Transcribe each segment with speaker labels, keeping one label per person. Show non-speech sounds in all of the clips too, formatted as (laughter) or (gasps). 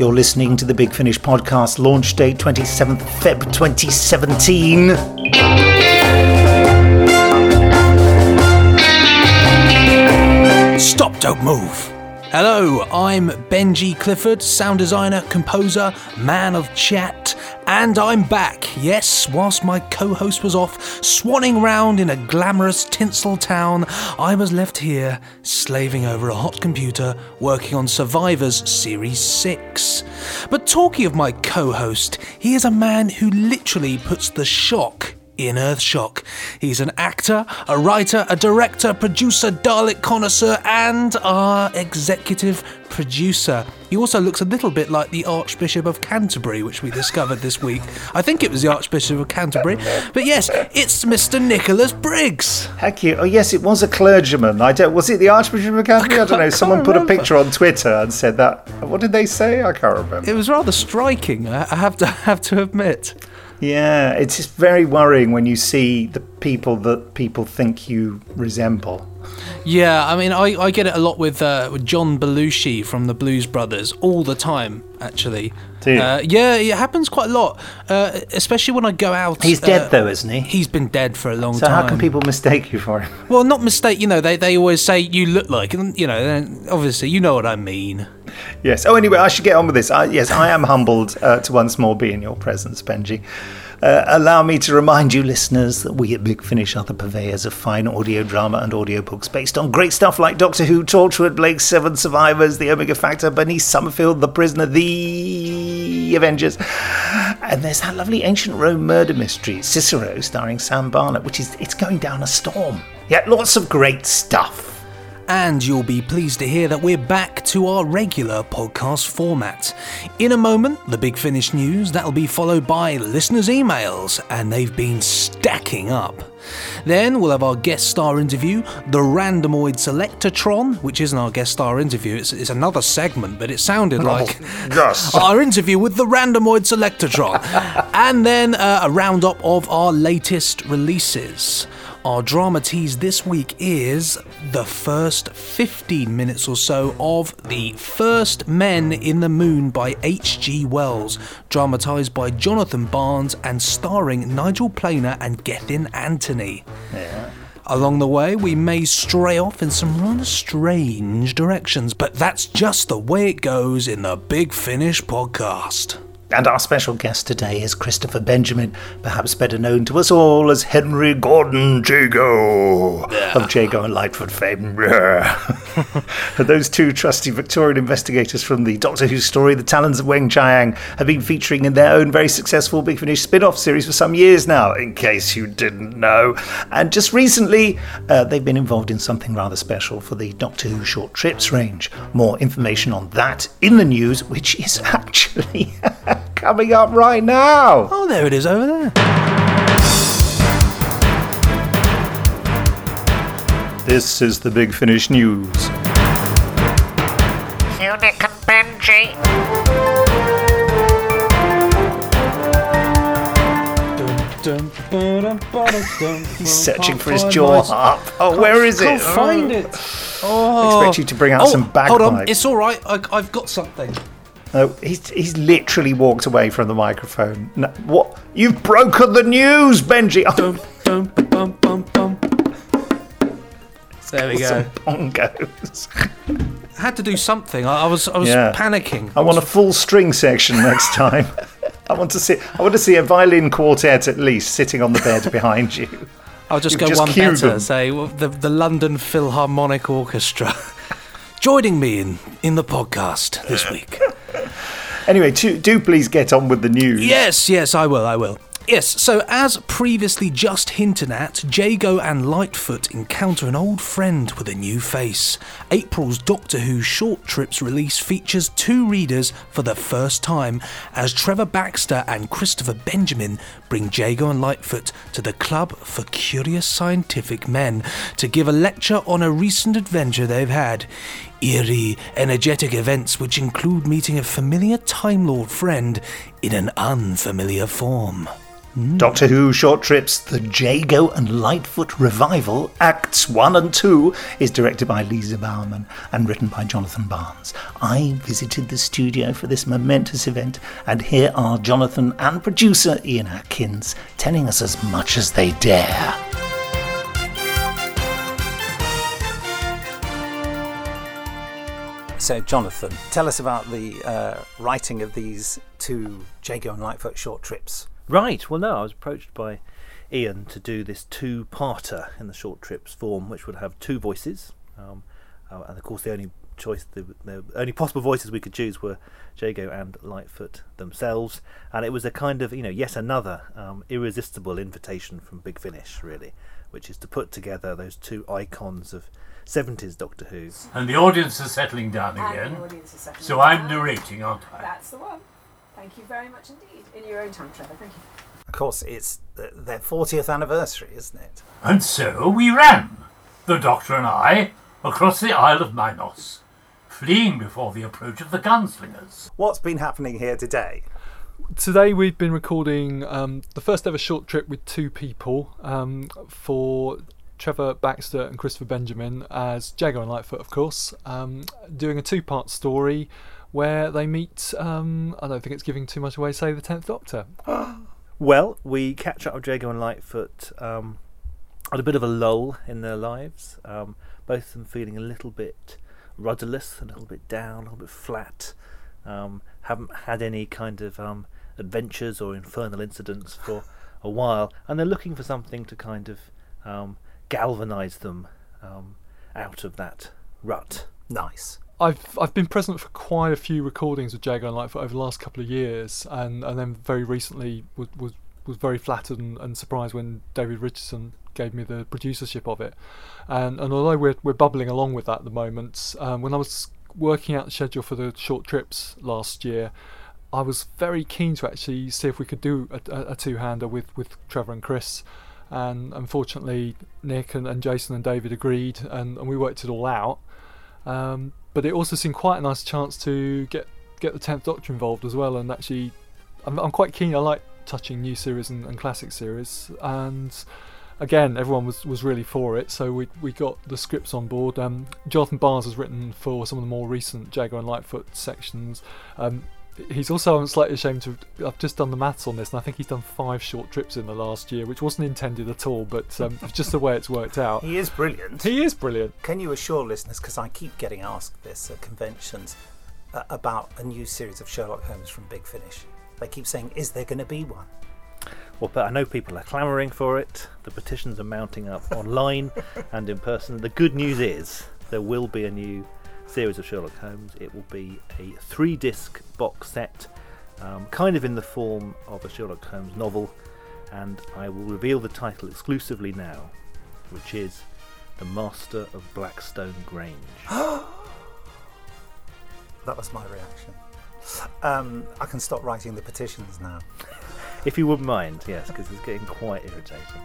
Speaker 1: You're listening to the Big Finish podcast, launch date 27th Feb 2017.
Speaker 2: Stop, don't move. Hello, I'm Benji Clifford, sound designer, composer, man of chat, and I'm back. Yes, whilst my co host was off swanning round in a glamorous tinsel town, I was left here slaving over a hot computer working on Survivors Series 6. But talking of my co host, he is a man who literally puts the shock in Earthshock. He's an actor, a writer, a director, producer, Dalek connoisseur, and our executive producer. He also looks a little bit like the Archbishop of Canterbury, which we discovered this week. I think it was the Archbishop of Canterbury. But yes, it's Mr. Nicholas Briggs.
Speaker 1: Heck you. Oh, yes, it was a clergyman. I don't. Was it the Archbishop of Canterbury? I, don't know. Someone put a picture on Twitter and said that. What did they say? I can't remember.
Speaker 2: It was rather striking, I have to (laughs) have to admit.
Speaker 1: Yeah, it's just very worrying when you see the people that people think you resemble.
Speaker 2: Yeah, I mean, I, I get it a lot with, uh, with John Belushi from the Blues Brothers all the time, actually. Uh, yeah, it happens quite a lot, uh, especially when I go out.
Speaker 1: He's
Speaker 2: uh,
Speaker 1: dead though, isn't he?
Speaker 2: He's been dead for a long
Speaker 1: So
Speaker 2: time.
Speaker 1: So, how can people mistake you for him?
Speaker 2: Well, not mistake. You know, they, they always say you look like, and you know, obviously you know what I mean.
Speaker 1: Yes. Oh, anyway, I should get on with this. I, yes, I am humbled uh, to once more be in your presence, Benji. Uh, allow me to remind you, listeners, that we at Big Finish are the purveyors of fine audio drama and audiobooks based on great stuff like Doctor Who, Torchwood, Blake, Seven Survivors, The Omega Factor, Bernice Summerfield, The Prisoner, The Avengers. And there's that lovely ancient Rome murder mystery, Cicero, starring Sam Barnett, which is it's going down a storm. Yeah, lots of great stuff.
Speaker 2: And you'll be pleased to hear that we're back to our regular podcast format. In a moment, the Big Finish news, that'll be followed by listeners' emails, and they've been stacking up. Then we'll have our guest star interview, the Randomoid Selectatron, which isn't our guest star interview, it's, it's another segment, but it sounded like (laughs)
Speaker 1: Yes. (laughs)
Speaker 2: our interview with the Randomoid Selectatron. (laughs) and then uh, a roundup of our latest releases. Our drama tease this week is the first 15 minutes or so of The First Men in the Moon by H.G. Wells, dramatised by Jonathan Barnes and starring Nigel Planer and Gethin Anthony. Yeah. Along the way, we may stray off in some rather strange directions, but that's just the way it goes in the Big Finish podcast.
Speaker 1: And our special guest today is Christopher Benjamin, perhaps better known to us all as Henry Gordon Jago of Jago and Litefoot fame. (laughs) (laughs) Those two trusty Victorian investigators from the Doctor Who story, The Talons of Weng Chiang, have been featuring in their own very successful Big Finish spin off series for some years now, in case you didn't know. And just recently, uh, they've been involved in something rather special for the Doctor Who short trips range. More information on that in the news, which is (laughs) actually coming up right now.
Speaker 2: Oh, there it is over there.
Speaker 1: This is the Big Finish News.
Speaker 3: Unic and Benji.
Speaker 1: He's searching for his jaw harp. Oh, where is it?
Speaker 2: Can't find
Speaker 1: Oh.
Speaker 2: it.
Speaker 1: I
Speaker 2: Oh.
Speaker 1: expect you to bring out
Speaker 2: Oh,
Speaker 1: some
Speaker 2: hold on, it's all right. I, I've got something.
Speaker 1: No, he's, he's literally walked away from the microphone. No, what? You've broken the news, Benji. Oh, (laughs)
Speaker 2: Dum, dum, bum, bum, bum. There we go.
Speaker 1: some bongos.
Speaker 2: I had to do something. I, I was I was
Speaker 1: Yeah.
Speaker 2: panicking.
Speaker 1: I want a full string section next (laughs) time. I want to see. I want to see a violin quartet at least sitting on the bed (laughs) behind you.
Speaker 2: I'll just
Speaker 1: you've
Speaker 2: go
Speaker 1: just
Speaker 2: one better.
Speaker 1: them.
Speaker 2: Say well, the the London Philharmonic Orchestra joining me in in the podcast this week.
Speaker 1: Anyway, do, do please get on with the news.
Speaker 2: Yes, yes, I will, I will. Yes, so as previously just hinted at, Jago and Litefoot encounter an old friend with a new face. April's Doctor Who Short Trips release features two readers for the first time, as Trevor Baxter and Christopher Benjamin bring Jago and Litefoot to the Club for Curious Scientific Men to give a lecture on a recent adventure they've had. Eerie, energetic events which include meeting a familiar Time Lord friend in an unfamiliar form. Hmm.
Speaker 1: Doctor Who short trips The Jago and Litefoot Revival, Acts 1 and 2, is directed by Lisa Bowerman and written by Jonathan Barnes. I visited the studio for this momentous event, and here are Jonathan and producer Ian Atkins telling us as much as they dare. So, Jonathan, tell us about the uh, writing of these two Jago and Litefoot short trips.
Speaker 4: Right. Well, no, I was approached by Ian to do this two-parter in the short trips form, which would have two voices, um, uh, and of course, the only choice, the, the only possible voices we could choose were Jago and Litefoot themselves, and it was a kind of, you know, yet another um, irresistible invitation from Big Finish, really, which is to put together those two icons of 70s Doctor Who.
Speaker 5: And the audience is settling down
Speaker 6: And
Speaker 5: again.
Speaker 6: the audience is settling
Speaker 5: So I'm narrating, aren't I?
Speaker 6: That's the one. Thank you very much indeed. In your own time, Trevor. Thank you.
Speaker 1: Of course, it's their 40th anniversary, isn't it?
Speaker 5: And so we ran, the Doctor and I, across the Isle of Minos, fleeing before the approach of the gunslingers.
Speaker 1: What's been happening here today?
Speaker 7: Today we've been recording um, the first ever short trip with two people um, for Trevor Baxter and Christopher Benjamin as Jago and Litefoot, of course, um, doing a two-part story where they meet. Um, I don't think it's giving too much away. Say the Tenth Doctor. (gasps)
Speaker 4: Well, we catch up with Jago and Litefoot um, at a bit of a lull in their lives. Um, both of them feeling a little bit rudderless, a little bit down, a little bit flat. Um, haven't had any kind of um, adventures or infernal incidents for a while, and they're looking for something to kind of um, galvanise them um, out of that rut.
Speaker 1: Nice.
Speaker 7: I've I've been present for quite a few recordings with Jago and Litefoot over the last couple of years, and, and then very recently was was, was very flattered and, and surprised when David Richardson gave me the producership of it. And and although we're we're bubbling along with that at the moment, um, when I was working out the schedule for the short trips last year, I was very keen to actually see if we could do a, a, a two-hander with, with Trevor and Chris. And unfortunately, Nick and, and Jason and David agreed, and, and we worked it all out. Um, but it also seemed quite a nice chance to get get the Tenth Doctor involved as well. And actually, I'm, I'm quite keen. I like touching new series and, and classic series. And again, everyone was, was really for it. So we we got the scripts on board. Um, Jonathan Barnes has written for some of the more recent Jago and Litefoot sections. Um, he's also I'm slightly ashamed to. I've just done the maths on this, and I think he's done five short trips in the last year, which wasn't intended at all. But um, it's (laughs) just the way it's worked out.
Speaker 1: He is brilliant.
Speaker 7: He is brilliant.
Speaker 1: Can you assure listeners, because I keep getting asked this at conventions, uh, about a new series of Sherlock Holmes from Big Finish? They keep saying, is there going to be one?
Speaker 4: Well, but I know people are clamouring for it. The petitions are mounting up (laughs) online and in person. The good news is there will be a new series of Sherlock Holmes. It will be a three disc box set, um, kind of in the form of a Sherlock Holmes novel. And I will reveal the title exclusively now, which is The Master of Blackstone Grange. (gasps)
Speaker 1: That was my reaction. Um, I can stop writing the petitions now.
Speaker 4: If you wouldn't mind, yes, because it's getting quite irritating.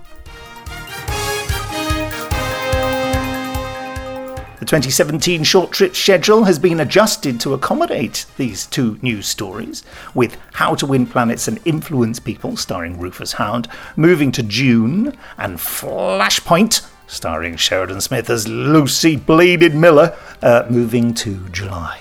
Speaker 1: The 2017 short trip schedule has been adjusted to accommodate these two new stories, with How to Win Planets and Influence People, starring Rufus Hound, moving to June, and Flashpoint, starring Sheridan Smith as Lucie Bleeded Miller, uh, moving to July.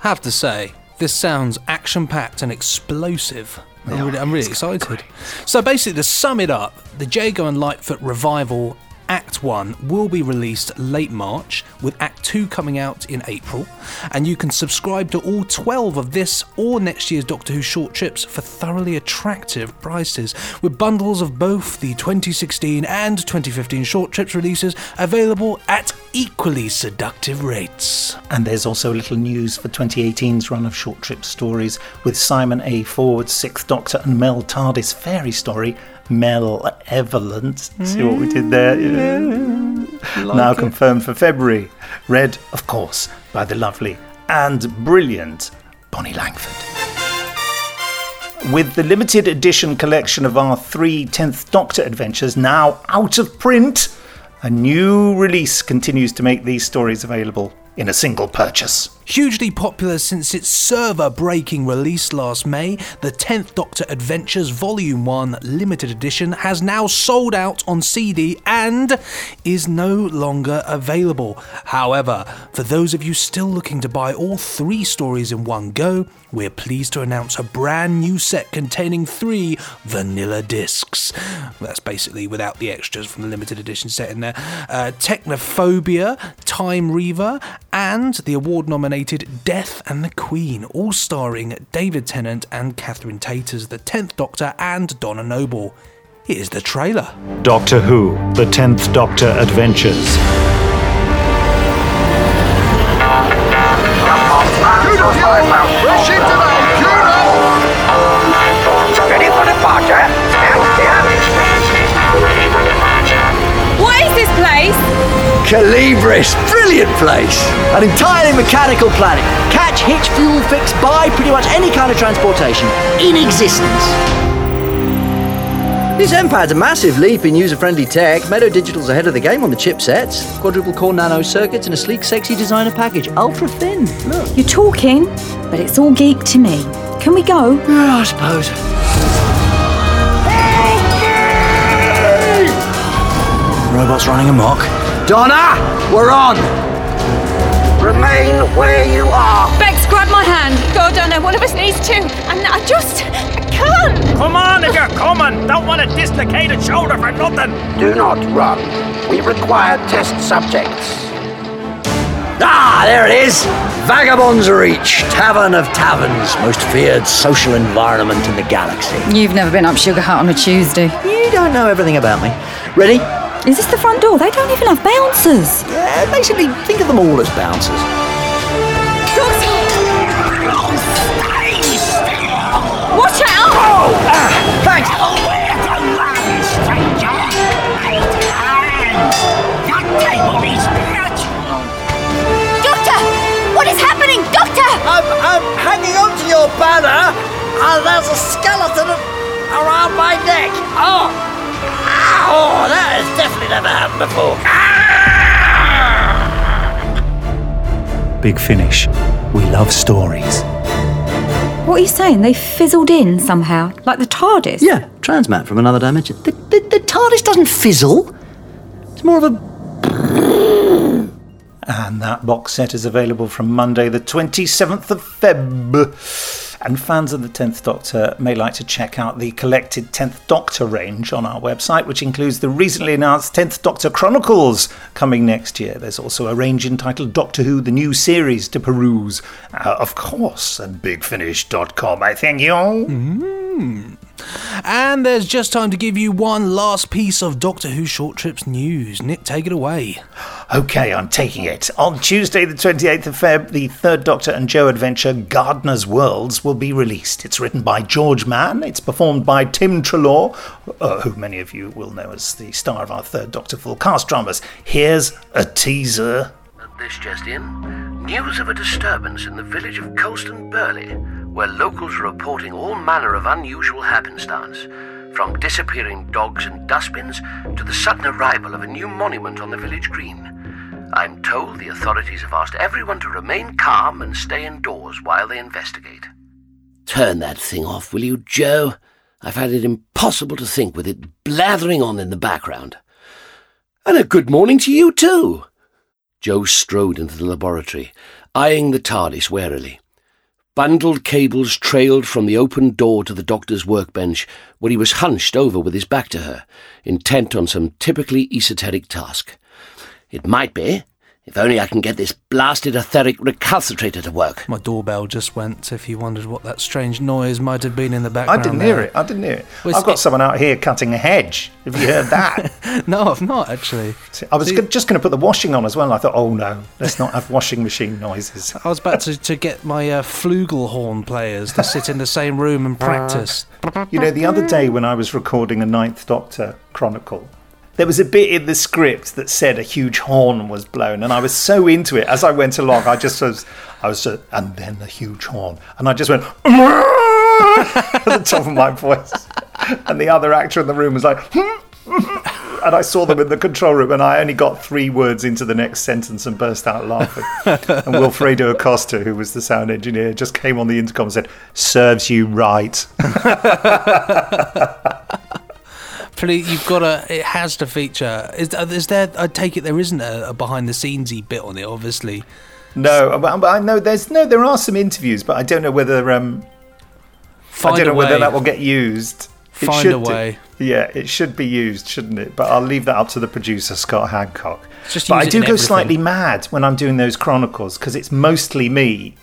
Speaker 2: Have to say, this sounds action packed and explosive. I'm really, I'm really excited. So, basically, to sum it up, the Jago and Litefoot revival Act 1 will be released late March, with Act 2 coming out in April. And you can subscribe to all 12 of this or next year's Doctor Who short trips for thoroughly attractive prices, with bundles of both the 2016 and 2015 short trips releases available at equally seductive rates.
Speaker 1: And there's also little news for 2018's run of short trip stories with Simon A. Forward's Sixth Doctor and Mel Tardis fairy story, Malevolent. See what we did there? Mm, yeah. now
Speaker 2: it.
Speaker 1: confirmed for February. Read, of course, by the lovely and brilliant Bonnie Langford. With the limited edition collection of our three 10th Doctor adventures now out of print, a new release continues to make these stories available in a single purchase.
Speaker 2: Hugely popular since its server breaking release last May, the 10th Doctor Adventures Volume 1 Limited Edition has now sold out on CD and is no longer available. However, for those of you still looking to buy all three stories in one go, we're pleased to announce a brand new set containing three vanilla discs. That's basically without the extras from the limited edition set in there. Uh, Technophobia, Time Reaver, and the award nominated Death and the Queen, all starring David Tennant and Catherine Tate as the 10th Doctor and Donna Noble. Here's the trailer.
Speaker 1: Doctor Who, The Tenth Doctor Adventures.
Speaker 3: Ready for departure?
Speaker 6: What is this place?
Speaker 8: Calibris, brilliant place. An entirely mechanical planet. Catch, hitch, fuel, fix, buy pretty much any kind of transportation in existence. This M-Pad's a massive leap in user-friendly tech. Meadow Digital's ahead of the game on the chipsets. Quadruple core nano circuits and a sleek, sexy designer package. Ultra thin. Look.
Speaker 9: You're talking, but it's all geek to me. Can we go?
Speaker 8: Yeah, I suppose. Robots running amok. Donna, we're on.
Speaker 3: Remain where you are.
Speaker 6: Bex, grab my hand. Go, Donna. One of us needs to. And I just. I can't.
Speaker 10: Come on if you're coming. Don't want a dislocated shoulder for nothing.
Speaker 3: Do not run. We require test subjects.
Speaker 8: Ah, there it is. Vagabond's Reach, Tavern of Taverns, most feared social environment in the galaxy.
Speaker 9: You've never been up Sugar Hut on a Tuesday.
Speaker 8: You don't know everything about me. Ready?
Speaker 9: Is this the front door? They don't even have bouncers.
Speaker 8: Yeah, basically, think of them all as bouncers.
Speaker 6: Watch out!
Speaker 8: Oh, ah, thanks.
Speaker 9: Doctor! What is happening? Doctor!
Speaker 8: I'm, I'm hanging on to your banner, and there's a skeleton around my neck. Oh, oh, that has definitely never happened before.
Speaker 1: Big Finish. We love stories.
Speaker 9: What are you saying? They fizzled in somehow, like the TARDIS?
Speaker 8: Yeah, transmat from another dimension. The, the, the TARDIS doesn't fizzle. It's more of a.
Speaker 1: And that box set is available from Monday, the 27th of Feb. And fans of the 10th Doctor may like to check out the collected 10th Doctor range on our website, which includes the recently announced 10th Doctor Chronicles coming next year. There's also a range entitled Doctor Who, the new series to peruse. Uh, of course, at bigfinish.com. I thank you.
Speaker 2: Mm. And there's just time to give you one last piece of Doctor Who Short Trips news. Nick, take it away.
Speaker 1: Okay, I'm taking it. On Tuesday, the 28th of Feb, the third Doctor and Jo adventure, Gardener's Worlds, will be released. It's written by George Mann. It's performed by Tim Treloar, uh, who many of you will know as the star of our third Doctor full cast dramas. Here's a teaser.
Speaker 11: This just in. News of a disturbance in the village of Colston Burley, where locals are reporting all manner of unusual happenstance, from disappearing dogs and dustbins to the sudden arrival of a new monument on the village green. I'm told the authorities have asked everyone to remain calm and stay indoors while they investigate. Turn that thing off, will you, Jo? I find it impossible to think with it blathering on in the background. And a good morning to you, too. Jo strode into the laboratory, eyeing the TARDIS warily. Bundled cables trailed from the open door to the doctor's workbench, where he was hunched over with his back to her, intent on some typically esoteric task. It might be, if only I can get this blasted etheric recalcitrator to work.
Speaker 2: My doorbell just went, if you wondered what that strange noise might have been in the background.
Speaker 1: I didn't
Speaker 2: there.
Speaker 1: hear it. I didn't hear it.
Speaker 2: Was
Speaker 1: I've got
Speaker 2: it-
Speaker 1: someone out here cutting a hedge. Have you heard that? (laughs)
Speaker 2: no, I've not actually.
Speaker 1: I was go- just going to put the washing on as well. and I thought, oh no, let's not have washing machine noises.
Speaker 2: I was about to, (laughs) to get my uh, flugelhorn players to sit in the same room and (laughs) practice.
Speaker 1: You know, the other day when I was recording a Ninth Doctor Chronicle, there was a bit in the script that said a huge horn was blown, and I was so into it as I went along. I just was, I was, uh, and then a huge horn, and I just went (laughs) at the top of my voice, and the other actor in the room was like. (laughs) and I saw them in the control room, and I only got three words into the next sentence and burst out laughing. and Wilfredo Acosta, who was the sound engineer, just came on the intercom and said, "Serves you right." (laughs)
Speaker 2: Please, you've got to. It has to feature. Is, uh, is there? I take it there isn't a, a behind the scenesy bit on it. Obviously,
Speaker 1: No, but but I know there's no. There are some interviews, but I don't know whether um,
Speaker 2: Find
Speaker 1: I don't
Speaker 2: a
Speaker 1: know whether
Speaker 2: way.
Speaker 1: that will get used. It
Speaker 2: Find
Speaker 1: should
Speaker 2: a way.
Speaker 1: Yeah, it should be used, shouldn't it? But I'll leave that up to the producer, Scott
Speaker 2: Handcock.
Speaker 1: But I do go
Speaker 2: everything.
Speaker 1: slightly mad when I'm doing those chronicles because it's mostly me.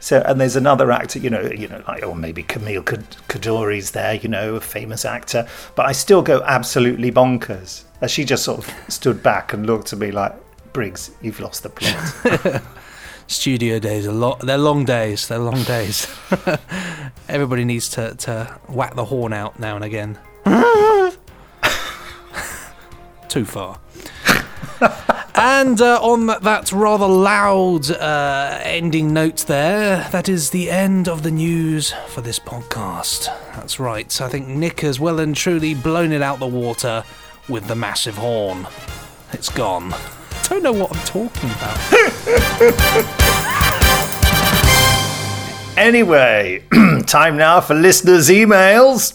Speaker 1: So, and there's another actor, you know, you know, like, or maybe Camille Kad- Coduri's there, you know, a famous actor. But I still go absolutely bonkers. As she just sort of stood back and looked at me like, Briggs, you've lost the plot. (laughs)
Speaker 2: studio days are lo- They're long days. They're long days. (laughs) Everybody needs to to whack the horn out now and again. (laughs) Too far. And uh, on that rather loud uh, ending note there, that is the end of the news for this podcast. That's right. I think Nick has well and truly blown it out the water with the massive horn. It's gone. I Don't know what I'm talking about.
Speaker 1: Anyway, (clears throat) time now for listeners' emails.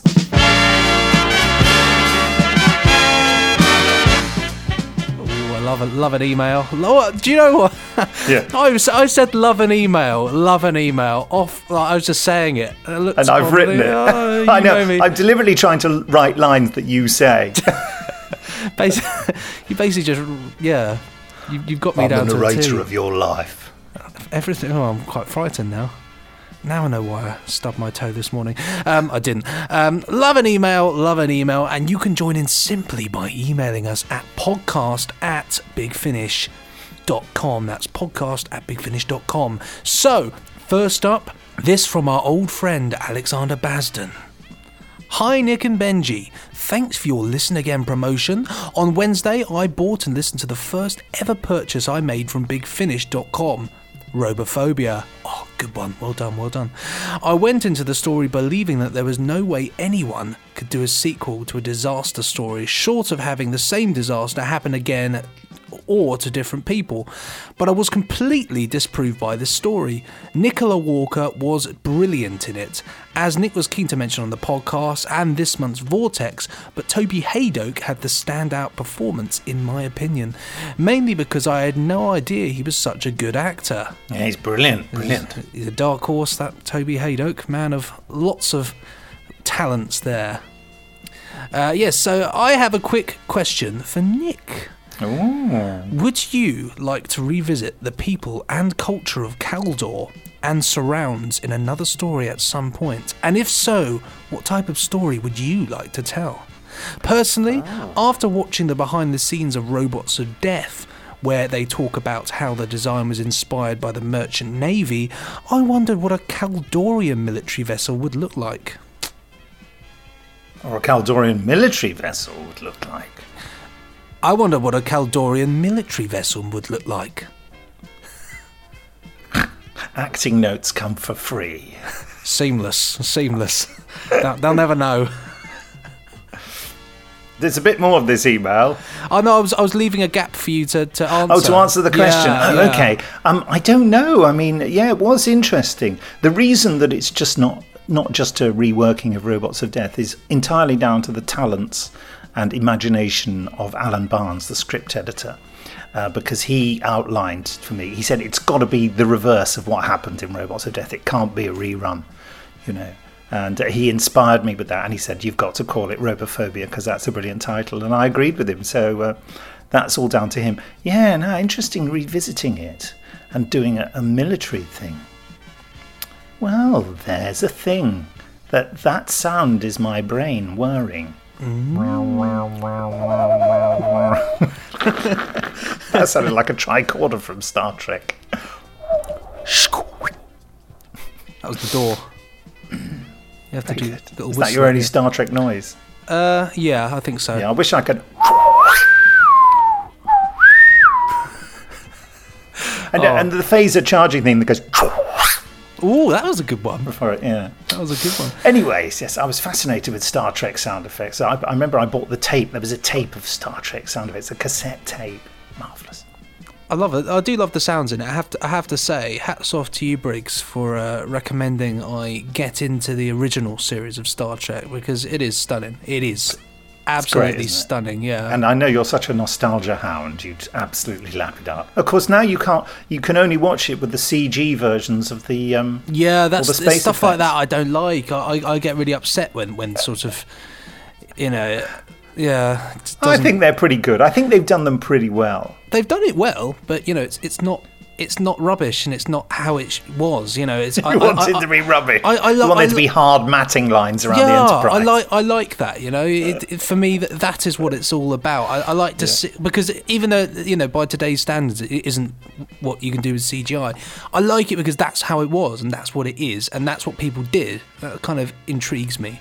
Speaker 2: Love a, love an email. Do you know what?
Speaker 1: Yeah. (laughs)
Speaker 2: I, was, I said love an email, love an email. Off, like, I was just saying it, and, it
Speaker 1: And I've written it.
Speaker 2: Oh, (laughs)
Speaker 1: I
Speaker 2: you
Speaker 1: know. I'm deliberately trying to write lines that you say. (laughs)
Speaker 2: Basically, you basically just yeah. You, you've got me
Speaker 1: I'm
Speaker 2: down
Speaker 1: the
Speaker 2: to
Speaker 1: narrator of your life.
Speaker 2: everything. Oh, I'm quite frightened now. Now I know why I stubbed my toe this morning. Um, I didn't. Um, love an email, love an email, and you can join in simply by emailing us at podcast at bigfinish.com. That's podcast at bigfinish.com. So, first up, this from our old friend Alexander Basden. Hi, Nick and Benji. Thanks for your Listen Again promotion. On Wednesday, I bought and listened to the first ever purchase I made from BigFinish.com. Robophobia. Oh, good one. Well done, well done. I went into the story believing that there was no way anyone could do a sequel to a disaster story short of having the same disaster happen again or to different people. But I was completely disproved by this story. Nicola Walker was brilliant in it, as Nick was keen to mention on the podcast and this month's Vortex, but Toby Hadoke had the standout performance, in my opinion, mainly because I had no idea he was such a good actor.
Speaker 1: Yeah, he's brilliant. Brilliant.
Speaker 2: He's a dark horse, that Toby Hadoke, man of lots of talents there. Uh, yes, so I have a quick question for Nick. Would you like to revisit the people and culture of Kaldor and surrounds in another story at some point? And if so, what type of story would you like to tell? Personally, oh. after watching the behind the scenes of Robots of Death, where they talk about how the design was inspired by the merchant navy, I wondered what a Kaldorian military vessel would look like.
Speaker 1: Or a Kaldorian military vessel would look like.
Speaker 2: I wonder what a Kaldorian military vessel would look like.
Speaker 1: Acting notes come for free.
Speaker 2: Seamless, seamless. they'll, never know.
Speaker 1: There's a bit more of this email.
Speaker 2: I know I was, I was leaving a gap for you to, to answer.
Speaker 1: Oh, to answer the question.
Speaker 2: Yeah,
Speaker 1: oh,
Speaker 2: yeah.
Speaker 1: Okay. Um, I don't know. I mean, yeah, it was interesting. The reason that it's just not not just a reworking of Robots of Death is entirely down to the talents and imagination of Alan Barnes, the script editor. Uh, because he outlined for me, he said it's got to be the reverse of what happened in Robots of Death. It can't be a rerun, you know. And he inspired me with that, and he said, You've got to call it Robophobia because that's a brilliant title. And I agreed with him. So uh, that's all down to him. Yeah, no, interesting revisiting it and doing a, a military thing. Well, there's a thing. That that sound is my brain whirring. (laughs) that sounded like a tricorder from Star Trek.
Speaker 2: That was the door. You have to do little
Speaker 1: Is that your only Star Trek noise?
Speaker 2: Uh, yeah, I think so.
Speaker 1: Yeah, I wish I could. And,
Speaker 2: Oh.
Speaker 1: and the phaser charging thing that goes
Speaker 2: Ooh, that was a good one.
Speaker 1: before it, yeah.
Speaker 2: That was a good one.
Speaker 1: Anyways, yes, I was fascinated with Star Trek sound effects. I, I remember I bought the tape. There was a tape of Star Trek sound effects, a cassette tape. Marvelous.
Speaker 2: I love it. I do love the sounds in it. I have to. I have to say, hats off to you, Briggs, for uh, recommending I get into the original series of Star Trek because it is stunning. It is absolutely
Speaker 1: it?
Speaker 2: stunning. Yeah.
Speaker 1: And I know you're such a nostalgia hound. You'd absolutely lap it up. Of course, now you can't. You can only watch it with the CG versions of the. Um,
Speaker 2: Yeah, that's
Speaker 1: the
Speaker 2: stuff like that. I don't like. I, I, I get really upset when when sort of, you know, yeah.
Speaker 1: I think they're pretty good. I think they've done them pretty well.
Speaker 2: they've done it well, but you know, it's it's not. It's not rubbish, and it's not how it was. You know, it's. (laughs)
Speaker 1: You want it to be rubbish.
Speaker 2: I, I,
Speaker 1: you
Speaker 2: lo-
Speaker 1: want
Speaker 2: I
Speaker 1: there to be hard matting lines around the
Speaker 2: yeah,
Speaker 1: Enterprise.
Speaker 2: I like I like that. You know, it, it, for me that that is what it's all about. I, I like to see because even though you know by today's standards it isn't what you can do with CGI. I like it because that's how it was and that's what it is and that's what people did. That kind of intrigues me.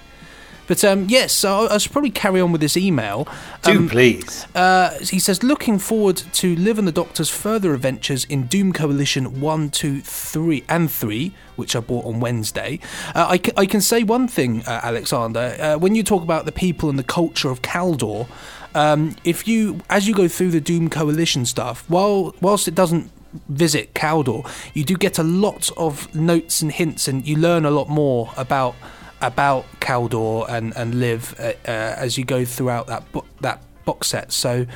Speaker 2: But um, yes, so I, I should probably carry on with this email.
Speaker 1: Do
Speaker 2: Um,
Speaker 1: please.
Speaker 2: uh, he says, looking forward to Liv and the Doctor's further adventures in Doom Coalition 1, 2, 3, and 3, which I bought on Wednesday. Uh, I, can say one thing, uh, Alexander. Uh, when you talk about the people and the culture of Kaldor, um, if you, as you go through the Doom Coalition stuff, while whilst it doesn't visit Kaldor, you do get a lot of notes and hints, and you learn a lot more about about Kaldor and and Liv uh, uh, as you go throughout that bo- that box set. So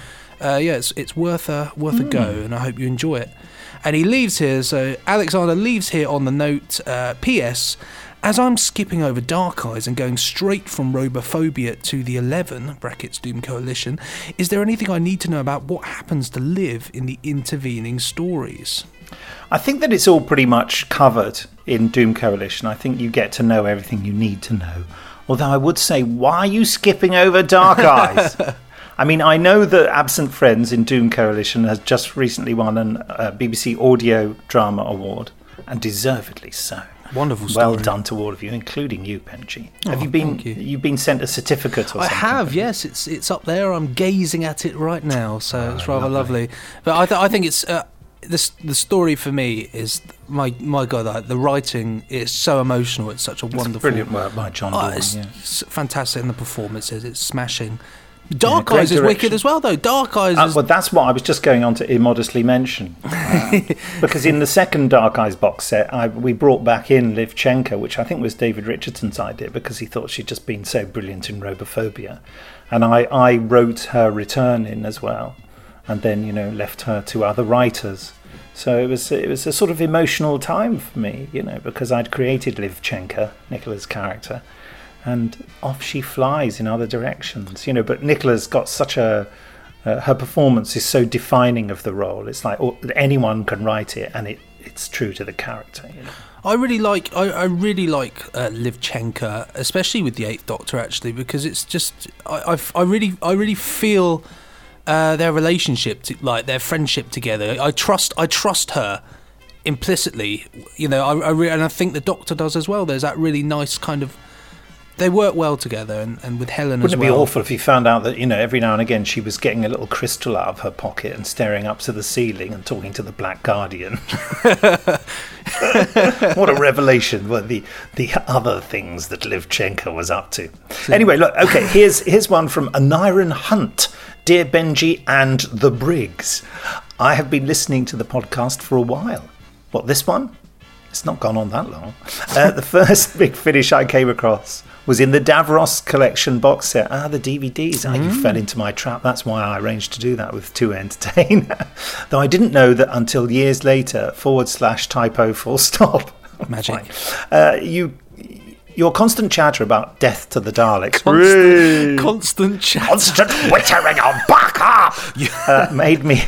Speaker 2: uh, yeah, it's it's worth a worth a go, and I hope you enjoy it. And he leaves here. So Alexander leaves here on the note. Uh, P.S. As I'm skipping over Dark Eyes and going straight from Robophobia to the 11 brackets Doom Coalition, is there anything I need to know about what happens to Liv in the intervening stories?
Speaker 1: I think that it's all pretty much covered in Doom Coalition. I think you get to know everything you need to know. Although I would say, why are you skipping over Dark (laughs) Eyes? I mean, I know that Absent Friends in Doom Coalition has just recently won an uh, BBC Audio Drama Award, and deservedly so.
Speaker 2: Wonderful
Speaker 1: Well done to all of you, including you, Benji. have
Speaker 2: Oh,
Speaker 1: you been?
Speaker 2: you.
Speaker 1: You've been sent a certificate or
Speaker 2: I
Speaker 1: something?
Speaker 2: I have, yes. It's it's up there. I'm gazing at it right now, so
Speaker 1: Ah,
Speaker 2: it's rather lovely. But I, th- I think it's uh, this. The story for me is my my God. uh, The writing is so emotional. It's such a wonderful,
Speaker 1: brilliant work by John
Speaker 2: Oh,
Speaker 1: Dorney,
Speaker 2: it's,
Speaker 1: yeah.
Speaker 2: it's fantastic, in the performances. It's smashing. Dark
Speaker 1: great
Speaker 2: Eyes is wicked as well, though. Dark Eyes
Speaker 1: Uh,
Speaker 2: is
Speaker 1: well, that's what I was just going on to immodestly mention. (laughs) Uh, because in the second Dark Eyes box set, I, we brought back in Liv Chenka, which I think was David Richardson's idea because he thought she'd just been so brilliant in Robophobia. And I, I wrote her return in as well, and then, you know, left her to other writers. So it was it was a sort of emotional time for me, you know, because I'd created Liv Chenka, Nicola's character, and off she flies in other directions, you know. But Nicola's got such a uh, her performance is so defining of the role. It's like oh, anyone can write it, and it it's true to the character. You know?
Speaker 2: I really like I, I really like uh, Liv Chenka, especially with the Eighth Doctor, actually, because it's just i've i really I really feel uh, their relationship, to, like their friendship together. I trust I trust her implicitly, you know. I, I re- and I think the Doctor does as well. There's that really nice kind of they work well together, and, and with Helen
Speaker 1: Wouldn't
Speaker 2: as
Speaker 1: it
Speaker 2: well.
Speaker 1: be awful if you found out that you know every now and again she was getting a little crystal out of her pocket and staring up to the ceiling and talking to the Black Guardian? (laughs) (laughs) what a revelation! What the the other things that Liv Chenka was up to. Anyway, look. Okay, here's here's one from Aniron Hunt, dear Benji and the Briggs. I have been listening to the podcast for a while. What this one? It's not gone on that long. Uh, the (laughs) first big finish I came across was in the Davros collection box set. Ah, the DVDs. Ah, you fell into my trap. That's why I arranged to do that with Two Entertain. (laughs) Though I didn't know that until years later, forward slash typo full stop. (laughs)
Speaker 2: Magic.
Speaker 1: Uh, you. Your constant chatter about death to the Daleks
Speaker 2: Constant, constant chat.
Speaker 1: constant wittering on back up (laughs) uh, made me.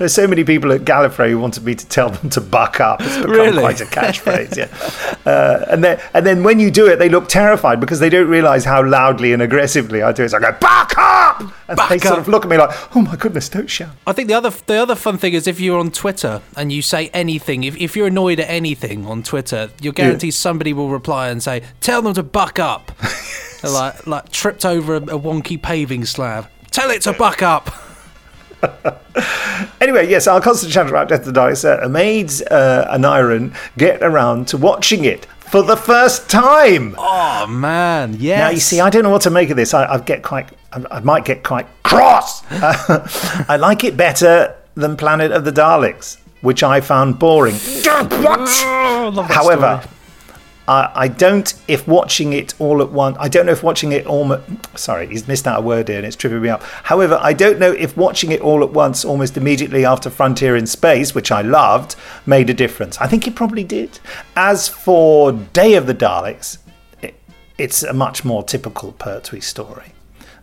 Speaker 1: There's so many people at Gallifrey who wanted me to tell them to buck up. It's become
Speaker 2: Really?
Speaker 1: quite a catchphrase, yeah. Uh, and then, and then when you do it, they look terrified because they don't realise how loudly and aggressively I do it. So I go buck up, and
Speaker 2: Buck
Speaker 1: they sort of look at me like, "Oh my goodness, don't shout."
Speaker 2: I think the other the other fun thing is if you're on Twitter and you say anything, if, if you're annoyed at anything on Twitter, you're guaranteed somebody will reply and say, "Tell them to buck up." (laughs) Like like tripped over a, a wonky paving slab. Tell it to buck up. (laughs)
Speaker 1: Anyway, yes, our constant chatter about Death to the Daleks uh, made uh, an iron get around to watching it for the first time.
Speaker 2: Oh man, yes.
Speaker 1: Now you see, I don't know what to make of this. I, I get quite, I, I might get quite cross. (laughs) I like it better than Planet of the Daleks, which I found boring. (laughs) What? However, I, don't. If watching it all at once, I don't know if watching it all. Sorry, he's missed out a word here, and it's tripping me up. However, I don't know if watching it all at once, almost immediately after Frontier in Space, which I loved, made a difference. I think it probably did. As for Day of the Daleks, it, it's a much more typical Pertwee story.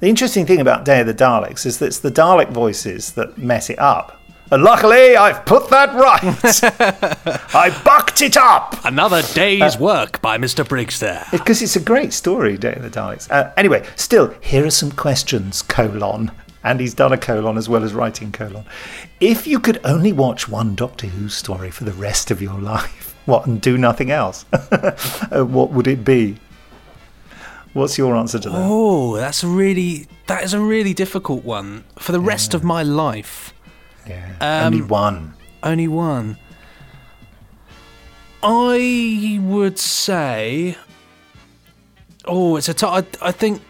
Speaker 1: The interesting thing about Day of the Daleks is that it's the Dalek voices that mess it up. And luckily, I've put that right. (laughs) I bucked it up.
Speaker 2: Another day's work by Mr. Briggs there.
Speaker 1: Because it's a great story, Day of the Daleks. Uh, anyway, still, here are some questions, colon. And he's done a colon as well as writing colon. If you could only watch one Doctor Who story for the rest of your (laughs) life, what, and do nothing else, (laughs) uh, what would it be? What's your answer to that?
Speaker 2: Oh, that's a really that is a really difficult one for the rest of my life.
Speaker 1: Yeah. only
Speaker 2: Um,
Speaker 1: one.
Speaker 2: Only one. I would say. Oh, it's a t- I, I think.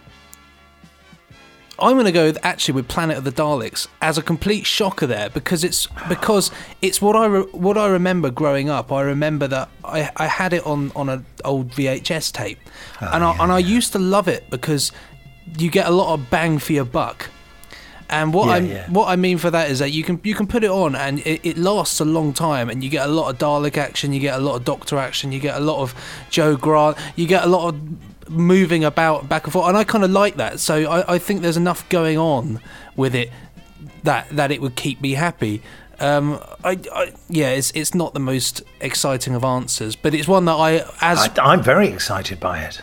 Speaker 2: I'm going to go with, actually with Planet of the Daleks as a complete shocker there because it's because it's what I re- what I remember growing up. I remember that I, I had it on on an old VHS tape, and I, and I used to love it because you get a lot of bang for your buck. And what I
Speaker 1: yeah.
Speaker 2: what I mean for that is that you can you can put it on and it, it lasts a long time and you get a lot of Dalek action, you get a lot of Doctor action, you get a lot of Jo Grant, you get a lot of moving about back and forth, and I kind of like that. So I, I think there's enough going on with it that that it would keep me happy. Um, I, I yeah, it's it's not the most exciting of answers, but it's one that I as
Speaker 1: I, I'm very excited by it.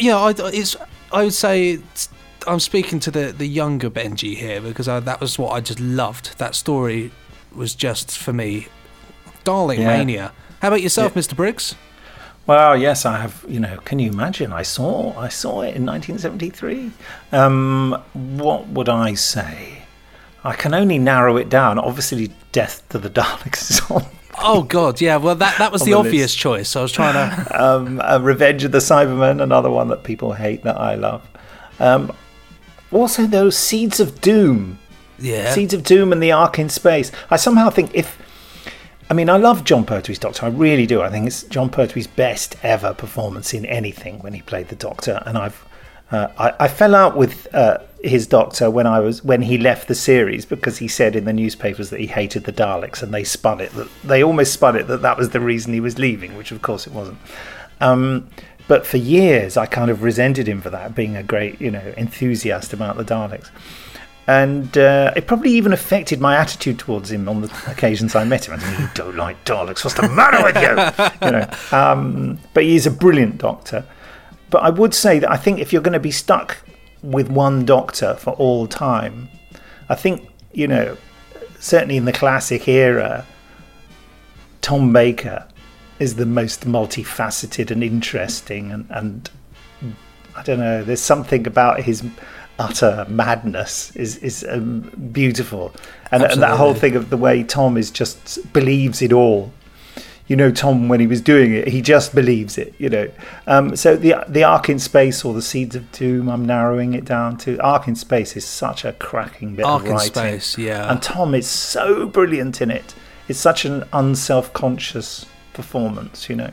Speaker 2: yeah, I, it's. I would say it's, I'm speaking to the the younger Benji here because I, that was what I just loved. That story was just for me, darling
Speaker 1: Yeah.
Speaker 2: mania. How about yourself, Mr. Briggs?
Speaker 1: Well, yes, I have. You know, can you imagine? I saw, I saw it in 1973. Um, what would I say? I can only narrow it down. Obviously, Death to the Daleks is on.
Speaker 2: Oh God, yeah. Well, that that was the
Speaker 1: the
Speaker 2: obvious
Speaker 1: list.
Speaker 2: choice. I was trying to. (laughs)
Speaker 1: um, uh, Revenge of the Cybermen, another one that people hate that I love. Um, also, those Seeds of Doom.
Speaker 2: Yeah.
Speaker 1: Seeds of Doom and the Ark in Space. I somehow think if. I mean, I love Jon Pertwee's Doctor. I really do. I think it's Jon Pertwee's best ever performance in anything when he played the Doctor. And I've. Uh, I, I fell out with uh, his doctor when I was when he left the series because he said in the newspapers that he hated the Daleks and they spun it that they almost spun it that that was the reason he was leaving, which of course it wasn't. Um, but for years, I kind of resented him for that, being a great, you know, enthusiast about the Daleks. And uh, it probably even affected my attitude towards him on the occasions I met him. I think, you don't like Daleks. What's the matter with you? (laughs) You know. Um, but he's a brilliant doctor. But I would say that I think if you're going to be stuck with one doctor for all time, I think you know, certainly in the classic era, Tom Baker is the most multifaceted and interesting and, and I don't know. There's something about his utter madness is is um, beautiful, and, and that whole thing of the way Tom is just believes it all. You know, Tom when he was doing it, he just believes it. You know, um, so the the Ark in Space or the Seeds of Doom, I'm narrowing it down to Ark in Space is such a cracking bit
Speaker 2: Ark
Speaker 1: of
Speaker 2: in
Speaker 1: writing.
Speaker 2: Space, yeah.
Speaker 1: and Tom is so brilliant in it. It's such an unself-conscious performance. You know,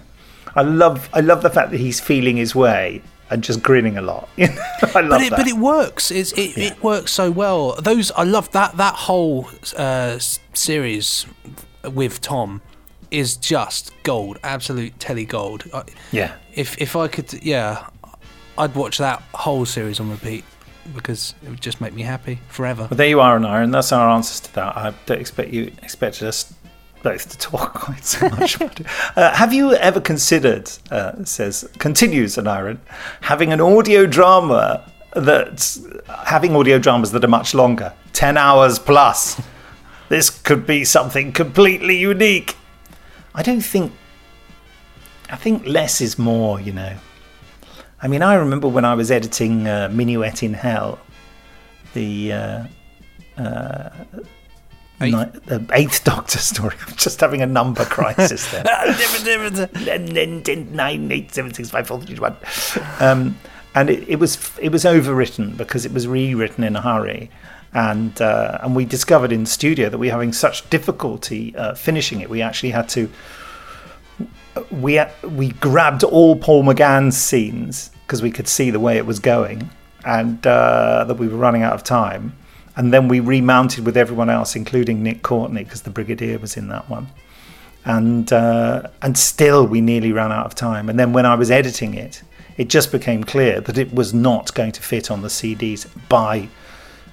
Speaker 1: I love I love the fact that he's feeling his way and just grinning a lot. (laughs) I love
Speaker 2: but it,
Speaker 1: that.
Speaker 2: but it works. It's, it, it works so well. Those I love that that whole uh, series with Tom is just gold, absolute telly gold.
Speaker 1: Yeah.
Speaker 2: If if I could, yeah, I'd watch that whole series on repeat because it would just make me happy forever.
Speaker 1: Well, there you are, Aaron. That's our answers to that. I don't expect you expected us both to talk (laughs) quite so much. about it. uh, have you ever considered, uh, says continues Aaron, having an audio drama that's having audio dramas that are much longer, ten hours plus? This could be something completely unique. I don't think. I think less is more. You know. I mean, I remember when I was editing uh, Minuet in Hell, the uh, uh, the Eighth Doctor story. (laughs) I'm just having a number crisis there. (laughs) Nine eight seven six five four three one. Um, and it, it was it was overwritten because it was rewritten in a hurry, and uh, and we discovered in studio that we were having such difficulty uh, finishing it. We actually had to we we grabbed all Paul McGann's scenes because we could see the way it was going, and uh, that we were running out of time. And then we remounted with everyone else, including Nick Courtney, because the Brigadier was in that one. And uh, and still, we nearly ran out of time. And then when I was editing it, it just became clear that it was not going to fit on the CDs by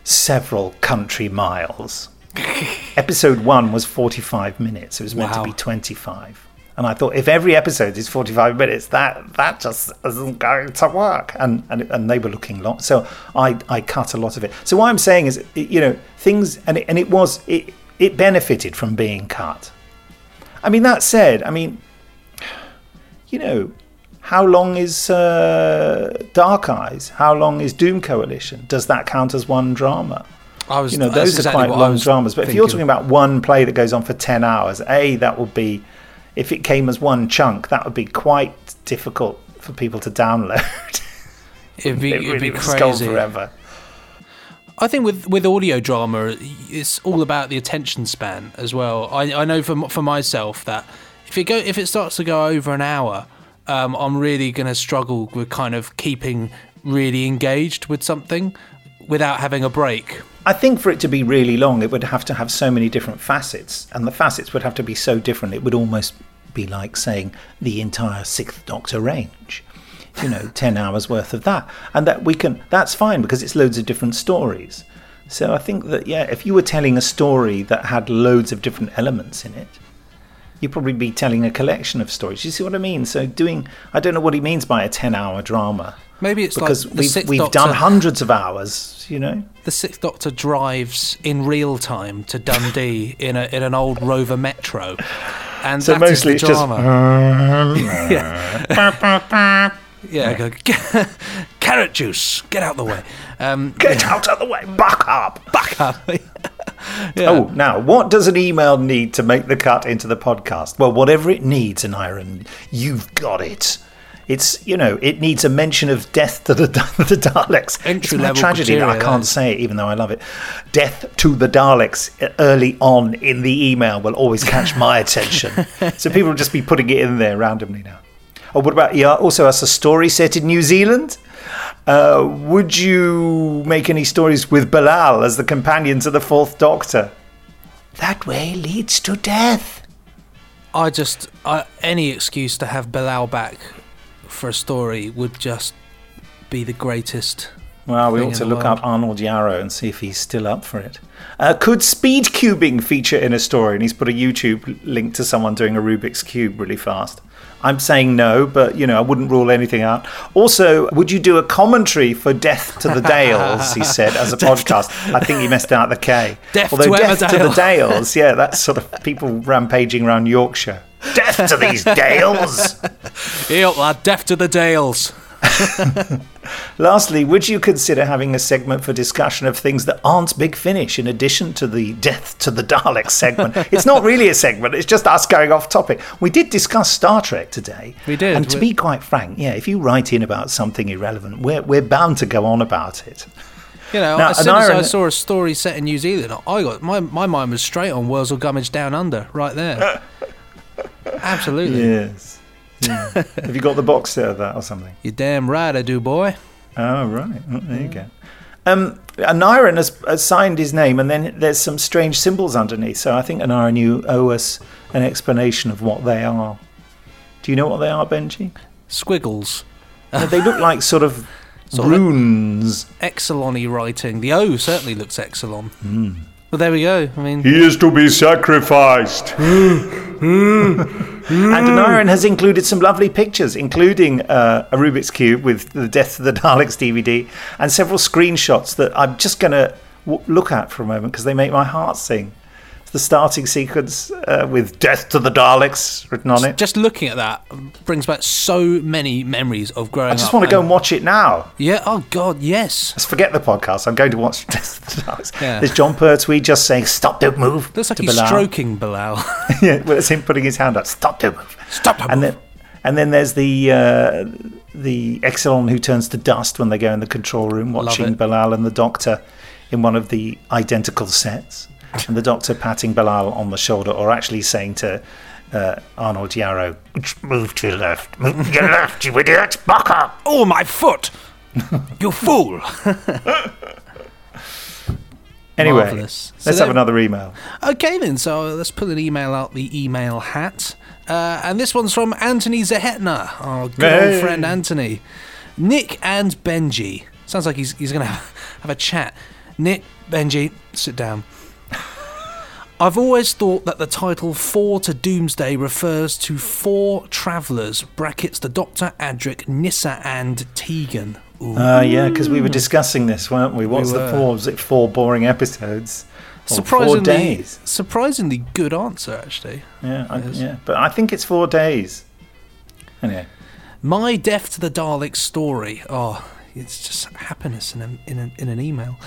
Speaker 1: several country miles. (laughs) Episode one was 45 minutes. It was meant
Speaker 2: Wow.
Speaker 1: to be 25. And I thought, if every episode is 45 minutes, that that just isn't going to work. And and, and they were looking long. So I, I cut a lot of it. So what I'm saying is, you know, things, and it, and it was, it, it benefited from being cut. I mean, that said, I mean, you know, how long is uh, Dark Eyes? How long is Doom Coalition? Does that count as one drama?
Speaker 2: I was.
Speaker 1: you know, those are
Speaker 2: exactly
Speaker 1: quite long dramas. But if you're talking about one play that goes on for 10 hours, A, that would be, if it came as one chunk, that would be quite difficult for people to download.
Speaker 2: it'd be, (laughs)
Speaker 1: it
Speaker 2: it'd be crazy.
Speaker 1: forever.
Speaker 2: I think with with audio drama, it's all about the attention span as well. I, I know for for myself that if it go if it starts to go over an hour, um, I'm really going to struggle with kind of keeping really engaged with something without having a break.
Speaker 1: I think for it to be really long, it would have to have so many different facets, and the facets would have to be so different. It would almost be like saying the entire Sixth Doctor range. You know, (laughs) ten hours worth of that, and that we can. That's fine because it's loads of different stories. So I think that yeah, if you were telling a story that had loads of different elements in it, you'd probably be telling a collection of stories. You see what I mean? So doing, I don't know what he means by a ten-hour drama.
Speaker 2: Maybe it's
Speaker 1: because
Speaker 2: like
Speaker 1: we've we've
Speaker 2: Doctor-
Speaker 1: done hundreds of hours. You know.
Speaker 2: The Sixth Doctor drives in real time to Dundee in a in an old Rover Metro, and
Speaker 1: So mostly
Speaker 2: the
Speaker 1: it's just-
Speaker 2: drama. (laughs) (laughs) yeah, go, carrot juice, get out of the way. Um,
Speaker 1: Get out of the way, back up.
Speaker 2: back up. (laughs)
Speaker 1: Oh, now, what does an email need to make the cut into the podcast? Well, whatever it needs, Aniron, you've got it. It's, you know, it needs a mention of death to the, (laughs) the Daleks. it's my
Speaker 2: Entry-level
Speaker 1: tragedy that I can't say it, even though I love it. Death to the Daleks uh, early on in the email will always catch my (laughs) attention. so people will just be putting it in there randomly now. Oh, what about, yeah, also as a story set in New Zealand? Uh, would you make any stories with Bellal as the companion to the Fourth Doctor? That way leads to death.
Speaker 2: I just I, any excuse to have Bellal back for a story would just be the greatest.
Speaker 1: Well, we
Speaker 2: thing
Speaker 1: ought to look
Speaker 2: world.
Speaker 1: up Arnold Yarrow and see if he's still up for it. Uh, could speed cubing feature in a story? And he's put a YouTube link to someone doing a Rubik's Cube really fast. I'm saying no, but you know, I wouldn't rule anything out. Also, would you do a commentary for Death to the Dales? He said as a (laughs) podcast. I think he messed out the K.
Speaker 2: Death
Speaker 1: Although
Speaker 2: to
Speaker 1: Death to the (laughs) Dales, yeah, that's sort of people rampaging around Yorkshire. Death to these Dales. (laughs)
Speaker 2: Yep, lad, death to the Dales. (laughs)
Speaker 1: Lastly, would you consider having a segment for discussion of things that aren't Big Finish in addition to the Death to the Daleks segment? it's not really a segment, it's just us going off topic. We did discuss Star Trek today.
Speaker 2: We did,
Speaker 1: And to
Speaker 2: we-
Speaker 1: be quite frank, yeah, if you write in about something irrelevant, we're, we're bound to go on about it.
Speaker 2: You know,
Speaker 1: Now,
Speaker 2: as soon
Speaker 1: an
Speaker 2: as I saw a story set in New Zealand, I got my my mind was straight on Wurzel Gummidge Down Under, right there. (laughs) Absolutely.
Speaker 1: Yes. Yeah. Have you got the box set of that or something?
Speaker 2: You're damn right, I do, boy.
Speaker 1: Oh, right. Oh, there you go. Um, Aniron has, has signed his name, and then there's some strange symbols underneath. So I think Aniron, you owe us an explanation of what they are. Do you know what they are, Benji?
Speaker 2: Squiggles.
Speaker 1: No, they look like sort of (laughs)
Speaker 2: Sort of-
Speaker 1: runes.
Speaker 2: Exxilon-y writing. The O certainly looks Exxilon.
Speaker 1: Hmm.
Speaker 2: Well, there we go. I mean, he
Speaker 1: is to be sacrificed. (gasps) and Aniron has included some lovely pictures, including uh, a Rubik's Cube with the Death of the (laughs) Daleks DVD and several screenshots that I'm just going to w- look at for a moment because they make my heart sing. The starting sequence uh, with "Death to the Daleks" written on it.
Speaker 2: Just looking at that brings back so many memories of growing up.
Speaker 1: I just want to go and watch it now.
Speaker 2: Yeah. Oh God. Yes.
Speaker 1: Let's forget the podcast. I'm going to watch (laughs) Death to the Daleks.
Speaker 2: Yeah.
Speaker 1: There's Jon Pertwee just saying, "Stop! Don't move."
Speaker 2: Looks like he's
Speaker 1: Bellal.
Speaker 2: stroking Bellal. (laughs)
Speaker 1: yeah, well, it's him putting his hand up. Stop! Don't move.
Speaker 2: Stop! Don't
Speaker 1: and
Speaker 2: move.
Speaker 1: then, and then there's the uh, the Exxilon who turns to dust when they go in the control room, watching. Bellal and the Doctor in one of the identical sets, and the Doctor patting Bellal on the shoulder, or actually saying to uh, Arnold Yarrow, "Move to your left, move to your left, you idiot, back up."
Speaker 2: Oh, my foot! You (laughs) fool!
Speaker 1: Anyway,
Speaker 2: Marvellous.
Speaker 1: let's
Speaker 2: So
Speaker 1: have another email.
Speaker 2: Okay, then. So let's pull an email out the email hat. Uh, and this one's from Anthony Zahetner, our good
Speaker 1: Hey.
Speaker 2: old friend Anthony. Nick and Benji. Sounds like he's, he's going to have, have a chat. Nick, Benji, sit down. I've always thought that the title Four to Doomsday refers to four travellers, brackets the Doctor, Adric, Nyssa, and Tegan. Ooh.
Speaker 1: Uh, yeah, because we were discussing this, weren't we? What's the four? Was it four boring episodes?
Speaker 2: Surprisingly,
Speaker 1: four days.
Speaker 2: surprisingly good answer, actually.
Speaker 1: Yeah, I, yeah, but I think it's four days. Anyway,
Speaker 2: My Death to the Daleks story. Oh, it's just happiness in, a, in, a, in an email.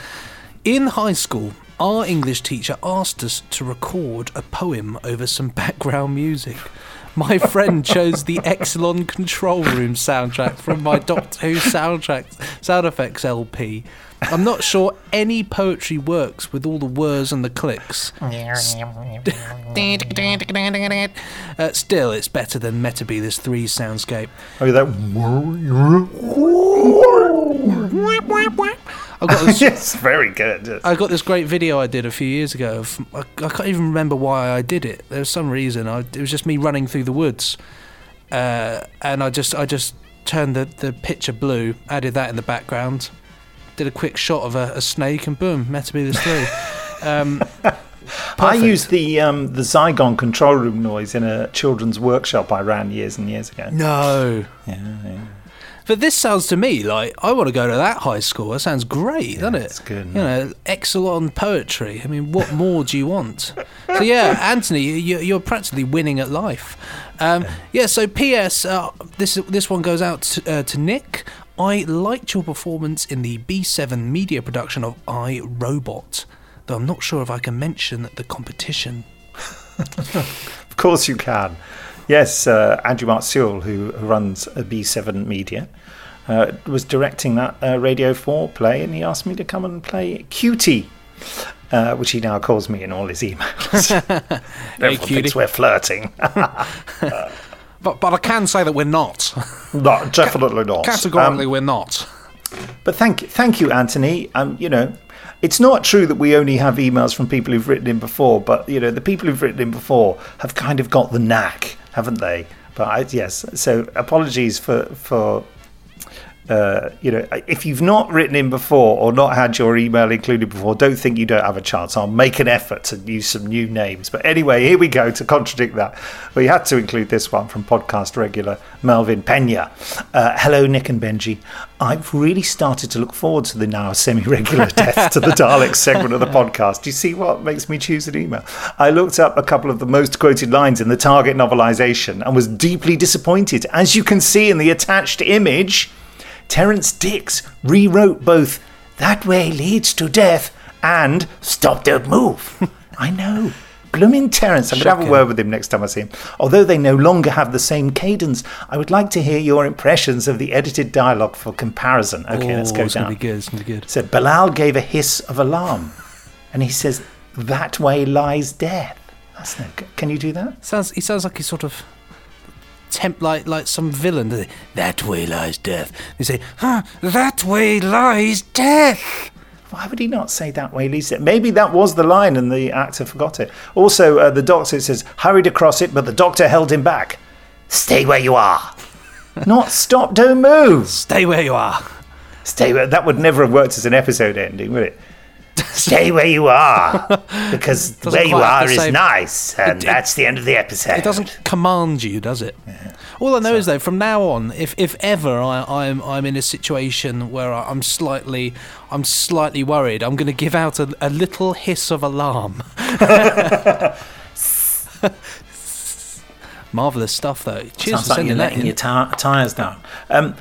Speaker 2: In high school, our English teacher asked us to record a poem over some background music. My friend chose the Exxilon Control Room soundtrack from my Doctor Who soundtrack sound effects LP. I'm not sure any poetry works with all the whirs and the clicks. (laughs) Uh, still, it's better than Metebelis 3 soundscape.
Speaker 1: oh, that.
Speaker 2: I've got this, (laughs)
Speaker 1: yes, very good.
Speaker 2: I got this great video I did a few years ago. Of, I, I can't even remember why I did it. There was some reason. I, it was just me running through the woods, uh, and I just I just turned the, the picture blue, added that in the background, did a quick shot of a, a snake, and boom, Metebelis 3. Um, (laughs)
Speaker 1: I used the um, the Zygon control room noise in a children's workshop I ran years and years ago.
Speaker 2: no.
Speaker 1: Yeah, yeah.
Speaker 2: But this sounds to me like I want to go to that high school. That sounds great, doesn't it?
Speaker 1: it's good,
Speaker 2: You know, Exxilon poetry. I mean, what more do you want? So yeah, (laughs) Anthony, you, you're practically winning at life. Um, yeah. So P.S. Uh, this this one goes out to, uh, to Nick. I liked your performance in the B7 media production of I Robot, though I'm not sure if I can mention the competition. (laughs)
Speaker 1: Of course you can. Yes, uh, Andrew Mark Sewell, who runs a B7 Media, uh, was directing that uh, Radio 4 play, and he asked me to come and play Cutie, uh, which he now calls me in all his emails. (laughs) Everyone
Speaker 2: cutie.
Speaker 1: thinks we're flirting. (laughs)
Speaker 2: But but I can say that we're not. (laughs)
Speaker 1: no, definitely not.
Speaker 2: Categorically,
Speaker 1: Um,
Speaker 2: we're not.
Speaker 1: But thank you, thank you, Anthony. Um, you know, it's not true that we only have emails from people who've written in before, but you know, the people who've written in before have kind of got the knack, haven't they? But I, yes, so apologies for for. Uh, you know, if you've not written in before or not had your email included before, don't think you don't have a chance. I'll make an effort to use some new names. But anyway, here we go to contradict that. We had to include this one from podcast regular Melvin Pena. Uh, Hello, Nick and Benji. I've really started to look forward to the now semi regular (laughs) Death to the Daleks segment of the podcast. Do you see what makes me choose an email? I looked up a couple of the most quoted lines in the Target novelisation and was deeply disappointed. As you can see in the attached image, Terrance Dicks rewrote both That Way Leads to Death and Stop Don't Move. (laughs) I know. Blooming Terrance. I'm going to have a word with him next time I see him. Although they no longer have the same cadence, I would like to hear your impressions of the edited dialogue for comparison. Okay, let's
Speaker 2: Oh,
Speaker 1: go
Speaker 2: it's
Speaker 1: down.
Speaker 2: gonna be good. It's gonna be good.
Speaker 1: So Bilal gave a hiss of alarm, and he says, "That way lies death." That's no good. Can you do that?
Speaker 2: Sounds he sounds like he's sort of temp like like some villain. doesn't? That way lies death. They say, huh, that way lies death.
Speaker 1: Why would he not say that way, Lisa? Maybe that was the line and the actor forgot it. Also, uh, the doctor says, hurried across it, but the doctor held him back. Stay where you are. (laughs) not stop, don't move.
Speaker 2: Stay where you are.
Speaker 1: Stay where. That would never have worked as an episode ending, would it? (laughs) Stay where you are, because where you are is
Speaker 2: same-
Speaker 1: nice, and
Speaker 2: It- it-
Speaker 1: that's the end of the episode.
Speaker 2: It doesn't command you, does it? All I know is though, from now on, if if ever I, I'm I'm in a situation where I'm slightly I'm slightly worried, I'm going to give out a, a little hiss of alarm. (laughs) Marvelous stuff, though. Cheers
Speaker 1: Sounds
Speaker 2: for
Speaker 1: like
Speaker 2: sending
Speaker 1: you're
Speaker 2: that
Speaker 1: letting
Speaker 2: in.
Speaker 1: your ti- tires down. Um,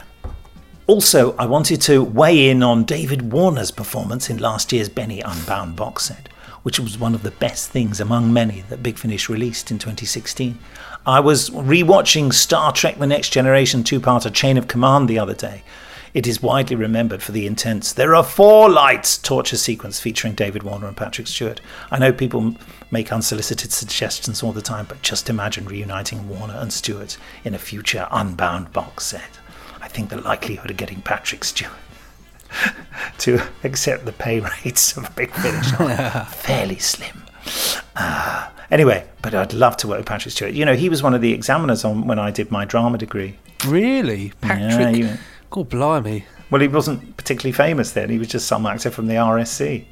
Speaker 1: also, I wanted to weigh in on David Warner's performance in last year's Benny Unbound box set, which was one of the best things among many that Big Finish released in 2016. I was rewatching Star Trek The Next Generation two parter Chain of Command the other day. It is widely remembered for the intense There Are Four Lights torture sequence featuring David Warner and Patrick Stewart. I know people make unsolicited suggestions all the time, but just imagine reuniting Warner and Stewart in a future Unbound box set. I think the likelihood of getting Patrick Stewart (laughs) to accept the pay (laughs) rates of Big Finish are (laughs) fairly slim. Uh, anyway, but I'd love to work with Patrick Stewart. You know, he was one of the examiners on when I did my drama degree.
Speaker 2: Really, Patrick?
Speaker 1: Yeah, he-
Speaker 2: God blimey.
Speaker 1: well, he wasn't particularly famous then. He was just some actor from the RSC.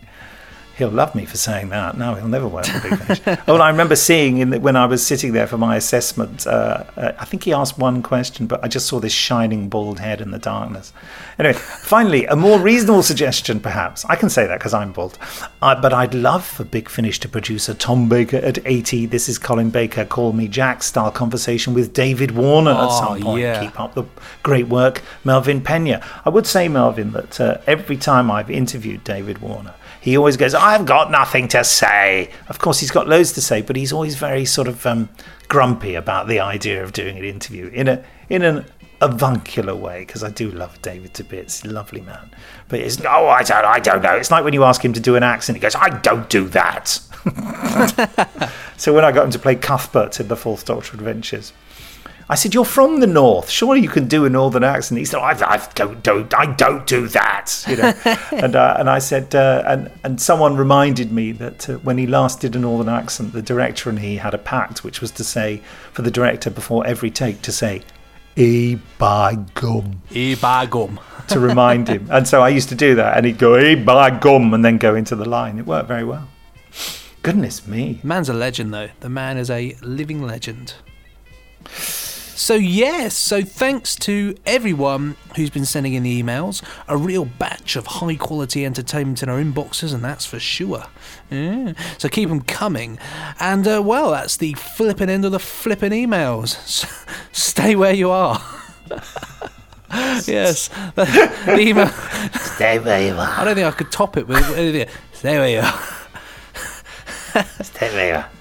Speaker 1: He'll love me for saying that. No, he'll never work for Big Finish. oh, and I remember seeing in the, when I was sitting there for my assessment. Uh, uh, I think he asked one question, but I just saw this shining bald head in the darkness. Anyway, finally, a more reasonable suggestion, perhaps. I can say that because I'm bald. Uh, but I'd love for Big Finish to produce a Tom Baker at 80. This is Colin Baker. Call me Jack style conversation with David Warner at
Speaker 2: Oh,
Speaker 1: some point.
Speaker 2: yeah.
Speaker 1: Keep up the great work, Melvin Pena. I would say, Melvin, that uh, every time I've interviewed David Warner, he always goes, I've got nothing to say. Of course, he's got loads to say, but he's always very sort of um, grumpy about the idea of doing an interview in a in an avuncular way, because I do love David to bits. Lovely man. But it's, no, I don't, I don't know. It's like when you ask him to do an accent, he goes, I don't do that. (laughs) so when I got him to play Cuthbert in the Fourth Doctor Adventures, I said, "You're from the north. Surely you can do a northern accent." He said, "I, I don't, don't, I don't do that." You know, (laughs) and uh, and I said, uh, and and someone reminded me that uh, when he last did a northern accent, the director and he had a pact, which was to say for the director before every take to say, "E by gum,"
Speaker 2: E by gum.
Speaker 1: to remind him. And so I used to do that, and he'd go, "E by gum," and then go into the line. It worked very well. Goodness me.
Speaker 2: Man's a legend, though. The man is a living legend. So, yes, so thanks to everyone who's been sending in the emails. A real batch of high quality entertainment in our inboxes, and that's for sure. Yeah. So, keep them coming. And, uh, well, that's the flipping end of the flipping emails. (laughs) Stay where you are. (laughs) yes, the, (laughs) the email.
Speaker 1: Stay where you are.
Speaker 2: I don't think I could top it with. Stay where you are.
Speaker 1: Stay where you are.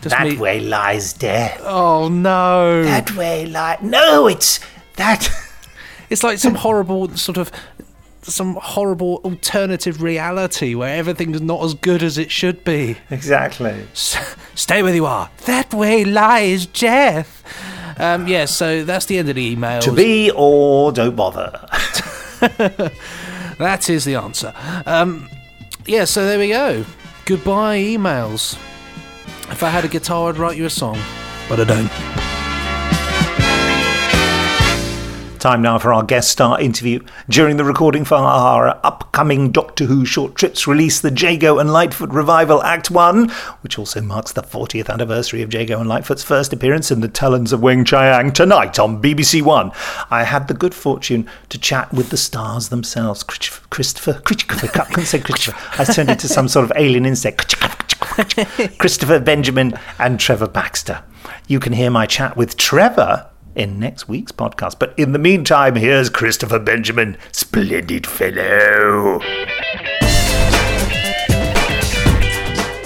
Speaker 2: Just
Speaker 1: that
Speaker 2: me-
Speaker 1: way lies death.
Speaker 2: Oh no!
Speaker 1: That way lies. No, it's that. (laughs)
Speaker 2: It's like some horrible sort of some horrible alternative reality where everything's not as good as it should be.
Speaker 1: Exactly.
Speaker 2: S- stay where you are. That way lies death. Um, yeah, so that's the end of the emails.
Speaker 1: To be or don't bother. (laughs)
Speaker 2: That is the answer. Um, yeah, so there we go. Goodbye, emails. If I had a guitar, I'd write you a song, but I don't.
Speaker 1: Time now for our guest star interview. During the recording for our upcoming Doctor Who short trips release, the Jago and Litefoot Revival Act 1, which also marks the 40th anniversary of Jago and Litefoot's first appearance in the Talons of Weng-Chiang tonight on BBC One. I had the good fortune to chat with the stars themselves. Christopher, Christopher, Christopher, I couldn't say Christopher. I turned into some sort of alien insect. (laughs) Christopher Benjamin and Trevor Baxter. You can hear my chat with Trevor in next week's podcast. But in the meantime, here's Christopher Benjamin, splendid fellow.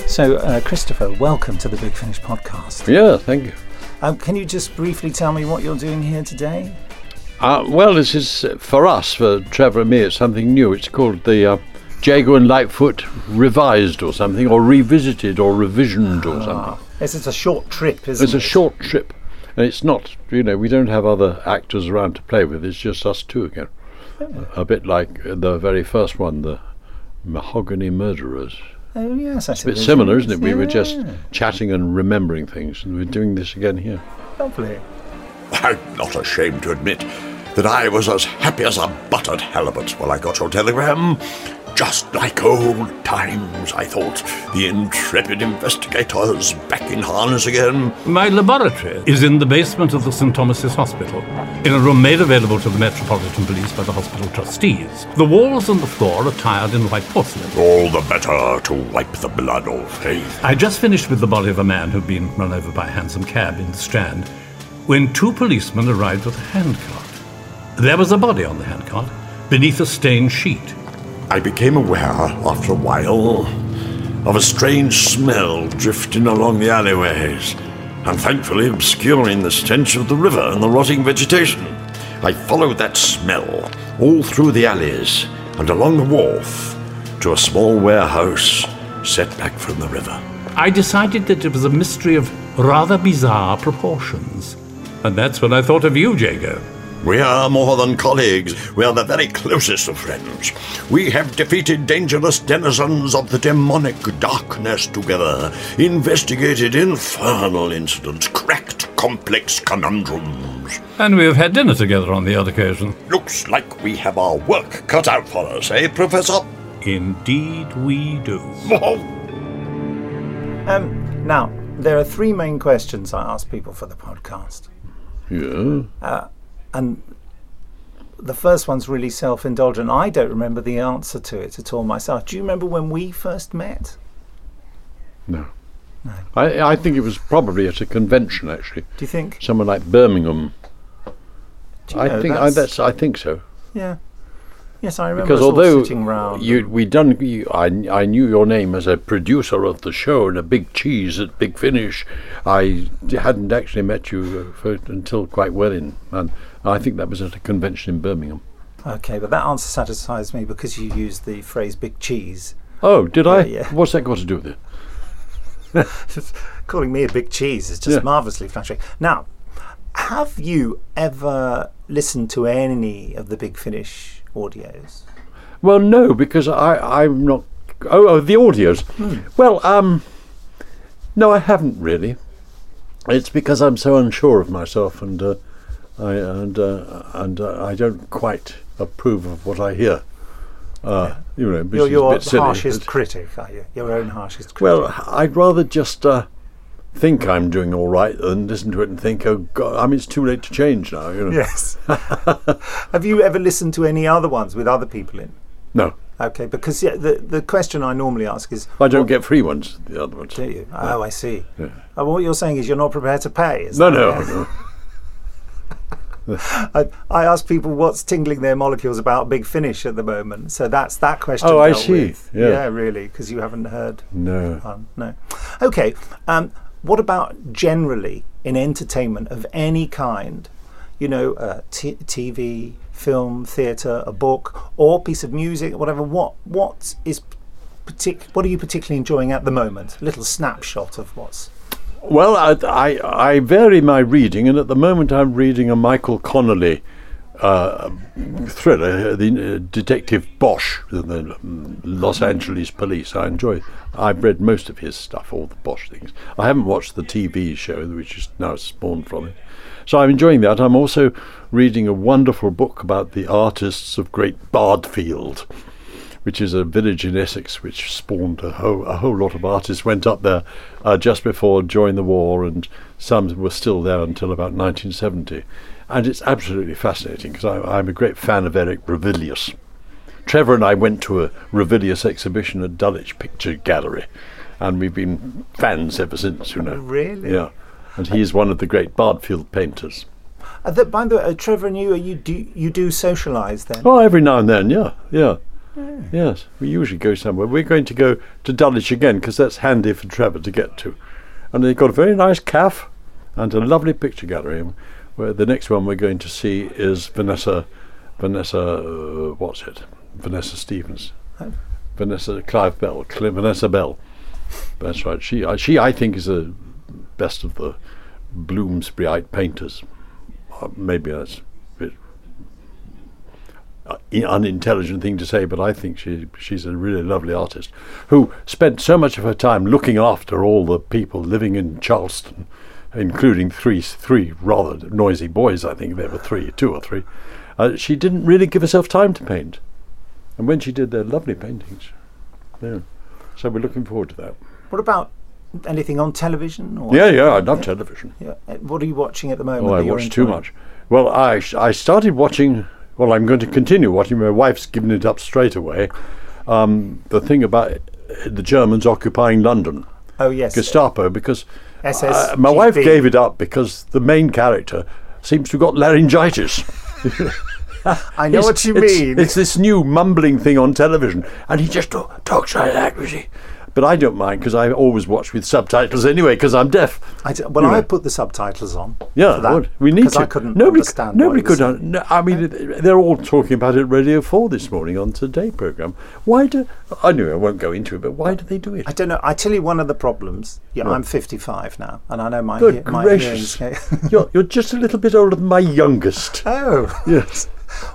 Speaker 1: So, uh, Christopher, welcome to the Big Finish podcast.
Speaker 12: Yeah, thank you.
Speaker 1: Um, can you just briefly tell me what you're doing here today?
Speaker 12: Uh, well, this is uh, for us, for Trevor and me, it's something new. It's called the uh, Jago and Litefoot Revised or something, or Revisited or Revisioned or ah. something.
Speaker 1: This is a short trip, isn't
Speaker 12: It's a short trip. And it's not, you know, we don't have other actors around to play with. It's just us two again. A bit like the very first one, the Mahogany Murderers.
Speaker 1: Oh, yes, I
Speaker 12: It's a bit similar, isn't it? We were just chatting and remembering things, and we're doing this again here.
Speaker 1: Lovely.
Speaker 13: I'm not ashamed to admit that I was as happy as a buttered halibut when I got your telegram. Just like old times, I thought. The intrepid investigators back in harness again.
Speaker 5: My laboratory is in the basement of the St. Thomas's Hospital, in a room made available to the Metropolitan Police by the hospital trustees. The walls and the floor are tiled in white porcelain.
Speaker 13: All the better to wipe the blood off faith.
Speaker 5: I just finished with the body of a man who'd been run over by a hansom cab in the Strand when two policemen arrived with a handcart. There was a body on the handcart beneath a stained sheet.
Speaker 13: I became aware, after a while, of a strange smell drifting along the alleyways, and thankfully obscuring the stench of the river and the rotting vegetation. I followed that smell all through the alleys and along the wharf to a small warehouse set back from the river.
Speaker 5: I decided that it was a mystery of rather bizarre proportions. And that's when I thought of you, Jago.
Speaker 13: We are more than colleagues. We are the very closest of friends. We have defeated dangerous denizens of the demonic darkness together, investigated infernal incidents, cracked complex conundrums.
Speaker 5: And we have had dinner together on the odd occasion.
Speaker 13: Looks like we have our work cut out for us, eh, Professor?
Speaker 5: Indeed, we do.
Speaker 1: Um, now, there are three main questions I ask people for the podcast.
Speaker 12: Yeah.
Speaker 1: Uh, and the first one's really self indulgent. I don't remember the answer to it at all myself. Do you remember when we first met?
Speaker 12: No. I, I think it was probably at a convention, actually.
Speaker 1: Do you think?
Speaker 12: Somewhere like Birmingham.
Speaker 1: Do you
Speaker 12: I
Speaker 1: know,
Speaker 12: think I,
Speaker 1: that's-
Speaker 12: that's I think so.
Speaker 1: Yeah. Yes, I remember
Speaker 12: Because although
Speaker 1: sitting round.
Speaker 12: you we done you, I I knew your name as a producer of the show and a big cheese at Big Finish, I d- hadn't actually met you uh, for, until quite well in, and I think that was at a convention in Birmingham.
Speaker 1: Okay, but that answer satisfies me because you used the phrase big cheese.
Speaker 12: Oh, did I?
Speaker 1: Yeah, yeah.
Speaker 12: What's that got to do with it? (laughs)
Speaker 1: Calling me a big cheese is just
Speaker 12: Yeah.
Speaker 1: marvellously flattering. Now, have you ever listened to any of the Big Finish audios?
Speaker 12: Well, no, because I I'm not. Oh, oh the audios.
Speaker 1: Hmm.
Speaker 12: Well, um, no, I haven't really. It's because I'm so unsure of myself, and uh, I and uh, and uh, I don't quite approve of what I hear. Uh, You know,
Speaker 1: You're your
Speaker 12: bit silly,
Speaker 1: harshest critic, are you? Your own harshest critic.
Speaker 12: Well, I'd rather just uh, think I'm doing all right than listen to it and think, oh God, I mean, it's too late to change now. You know.
Speaker 1: Yes. (laughs) have you ever listened to any other ones with other people in?
Speaker 12: No,
Speaker 1: Okay, because yeah, the the question I normally ask is,
Speaker 12: I don't get free ones. The other ones.
Speaker 1: do you? Oh, I see.
Speaker 12: Yeah.
Speaker 1: Oh, what you're saying is you're not prepared to pay. Is
Speaker 12: No,
Speaker 1: that
Speaker 12: no, no. (laughs) (laughs)
Speaker 1: I, I ask people what's tingling their molecules about Big Finish at the moment. So that's that question.
Speaker 12: Oh, I see.
Speaker 1: with.
Speaker 12: Yeah.
Speaker 1: really, because you haven't heard.
Speaker 12: No.
Speaker 1: no. Okay. Um, what about generally in entertainment of any kind? You know, uh, t- TV, film, theatre, a book, or piece of music, whatever. What what is partic- What are you particularly enjoying at the moment? A little snapshot of what's.
Speaker 12: Well, I, I, I vary my reading, and at the moment I'm reading a Michael Connolly uh, thriller, the uh, Detective Bosch, the, the mm, Los Angeles Police. I enjoy. I've read most of his stuff, all the Bosch things. I haven't watched the TV show, which is now spawned from it. So I'm enjoying that. I'm also reading a wonderful book about the artists of Great Bardfield which is a village in Essex which spawned a whole, a whole lot of artists went up there uh, just before during the war and some were still there until about 1970 and it's absolutely fascinating because I'm a great fan of Eric Ravilious Trevor and I went to a Ravilious exhibition at Dulwich Picture Gallery and we've been fans ever since you know
Speaker 1: Really?
Speaker 12: yeah and he's one of the great Bardfield painters
Speaker 1: Uh, that, by the way, uh, Trevor and you, are you do you do socialise then?
Speaker 12: Oh, every now and then, yeah, yeah. Yes, we usually go somewhere. We're going to go to Dulwich again because that's handy for Trevor to get to. And they've got a very nice cafe and a lovely picture gallery. Where the next one we're going to see is Vanessa, Vanessa, uh, what's it? Vanessa Stevens,
Speaker 1: Oh.
Speaker 12: Vanessa Clive Bell, Cl- Vanessa Bell. That's right. She, I she, I think, is the best of the Bloomsburyite painters. Uh, maybe that's a bit uh, i- unintelligent thing to say, but I think she she's a really lovely artist who spent so much of her time looking after all the people living in Charleston, including three three rather noisy boys. I think there were three, two or three. Uh, she didn't really give herself time to paint. And when she did they're lovely paintings. Yeah. So we're looking forward to that.
Speaker 1: What about anything on television? Or
Speaker 12: Yeah, yeah, I love television.
Speaker 1: Yeah. Uh, What are you watching at the moment?
Speaker 12: Oh, I watch too much. Well, I I started watching. Well, I'm going to continue watching. My wife's given it up straight away. Um, the thing about the Germans occupying London.
Speaker 1: Oh, yes.
Speaker 12: Gestapo, because uh, my wife gave it up because the main character seems to have got laryngitis. (laughs)
Speaker 1: I know
Speaker 12: It's-
Speaker 1: what you
Speaker 12: it's-
Speaker 1: mean.
Speaker 12: It's this new mumbling thing on television, and he just talks like that, you see. But I don't mind because I always watch with subtitles anyway because I'm deaf.
Speaker 1: I d- well,
Speaker 12: You
Speaker 1: I put the subtitles on.
Speaker 12: Yeah,
Speaker 1: that,
Speaker 12: we need to.
Speaker 1: I couldn't
Speaker 12: nobody,
Speaker 1: understand.
Speaker 12: Nobody could. Un- no, I mean, they're all talking about it at Radio Four this morning on Today program. Why do? I know I won't go into it, but why do they do it?
Speaker 1: I don't know. I tell you one of the problems. Yeah,
Speaker 12: Right.
Speaker 1: I'm 55 now, and I know my
Speaker 12: Good
Speaker 1: he- my
Speaker 12: gracious! you're you're just a little bit older than my youngest. (laughs)
Speaker 1: Oh,
Speaker 12: yes.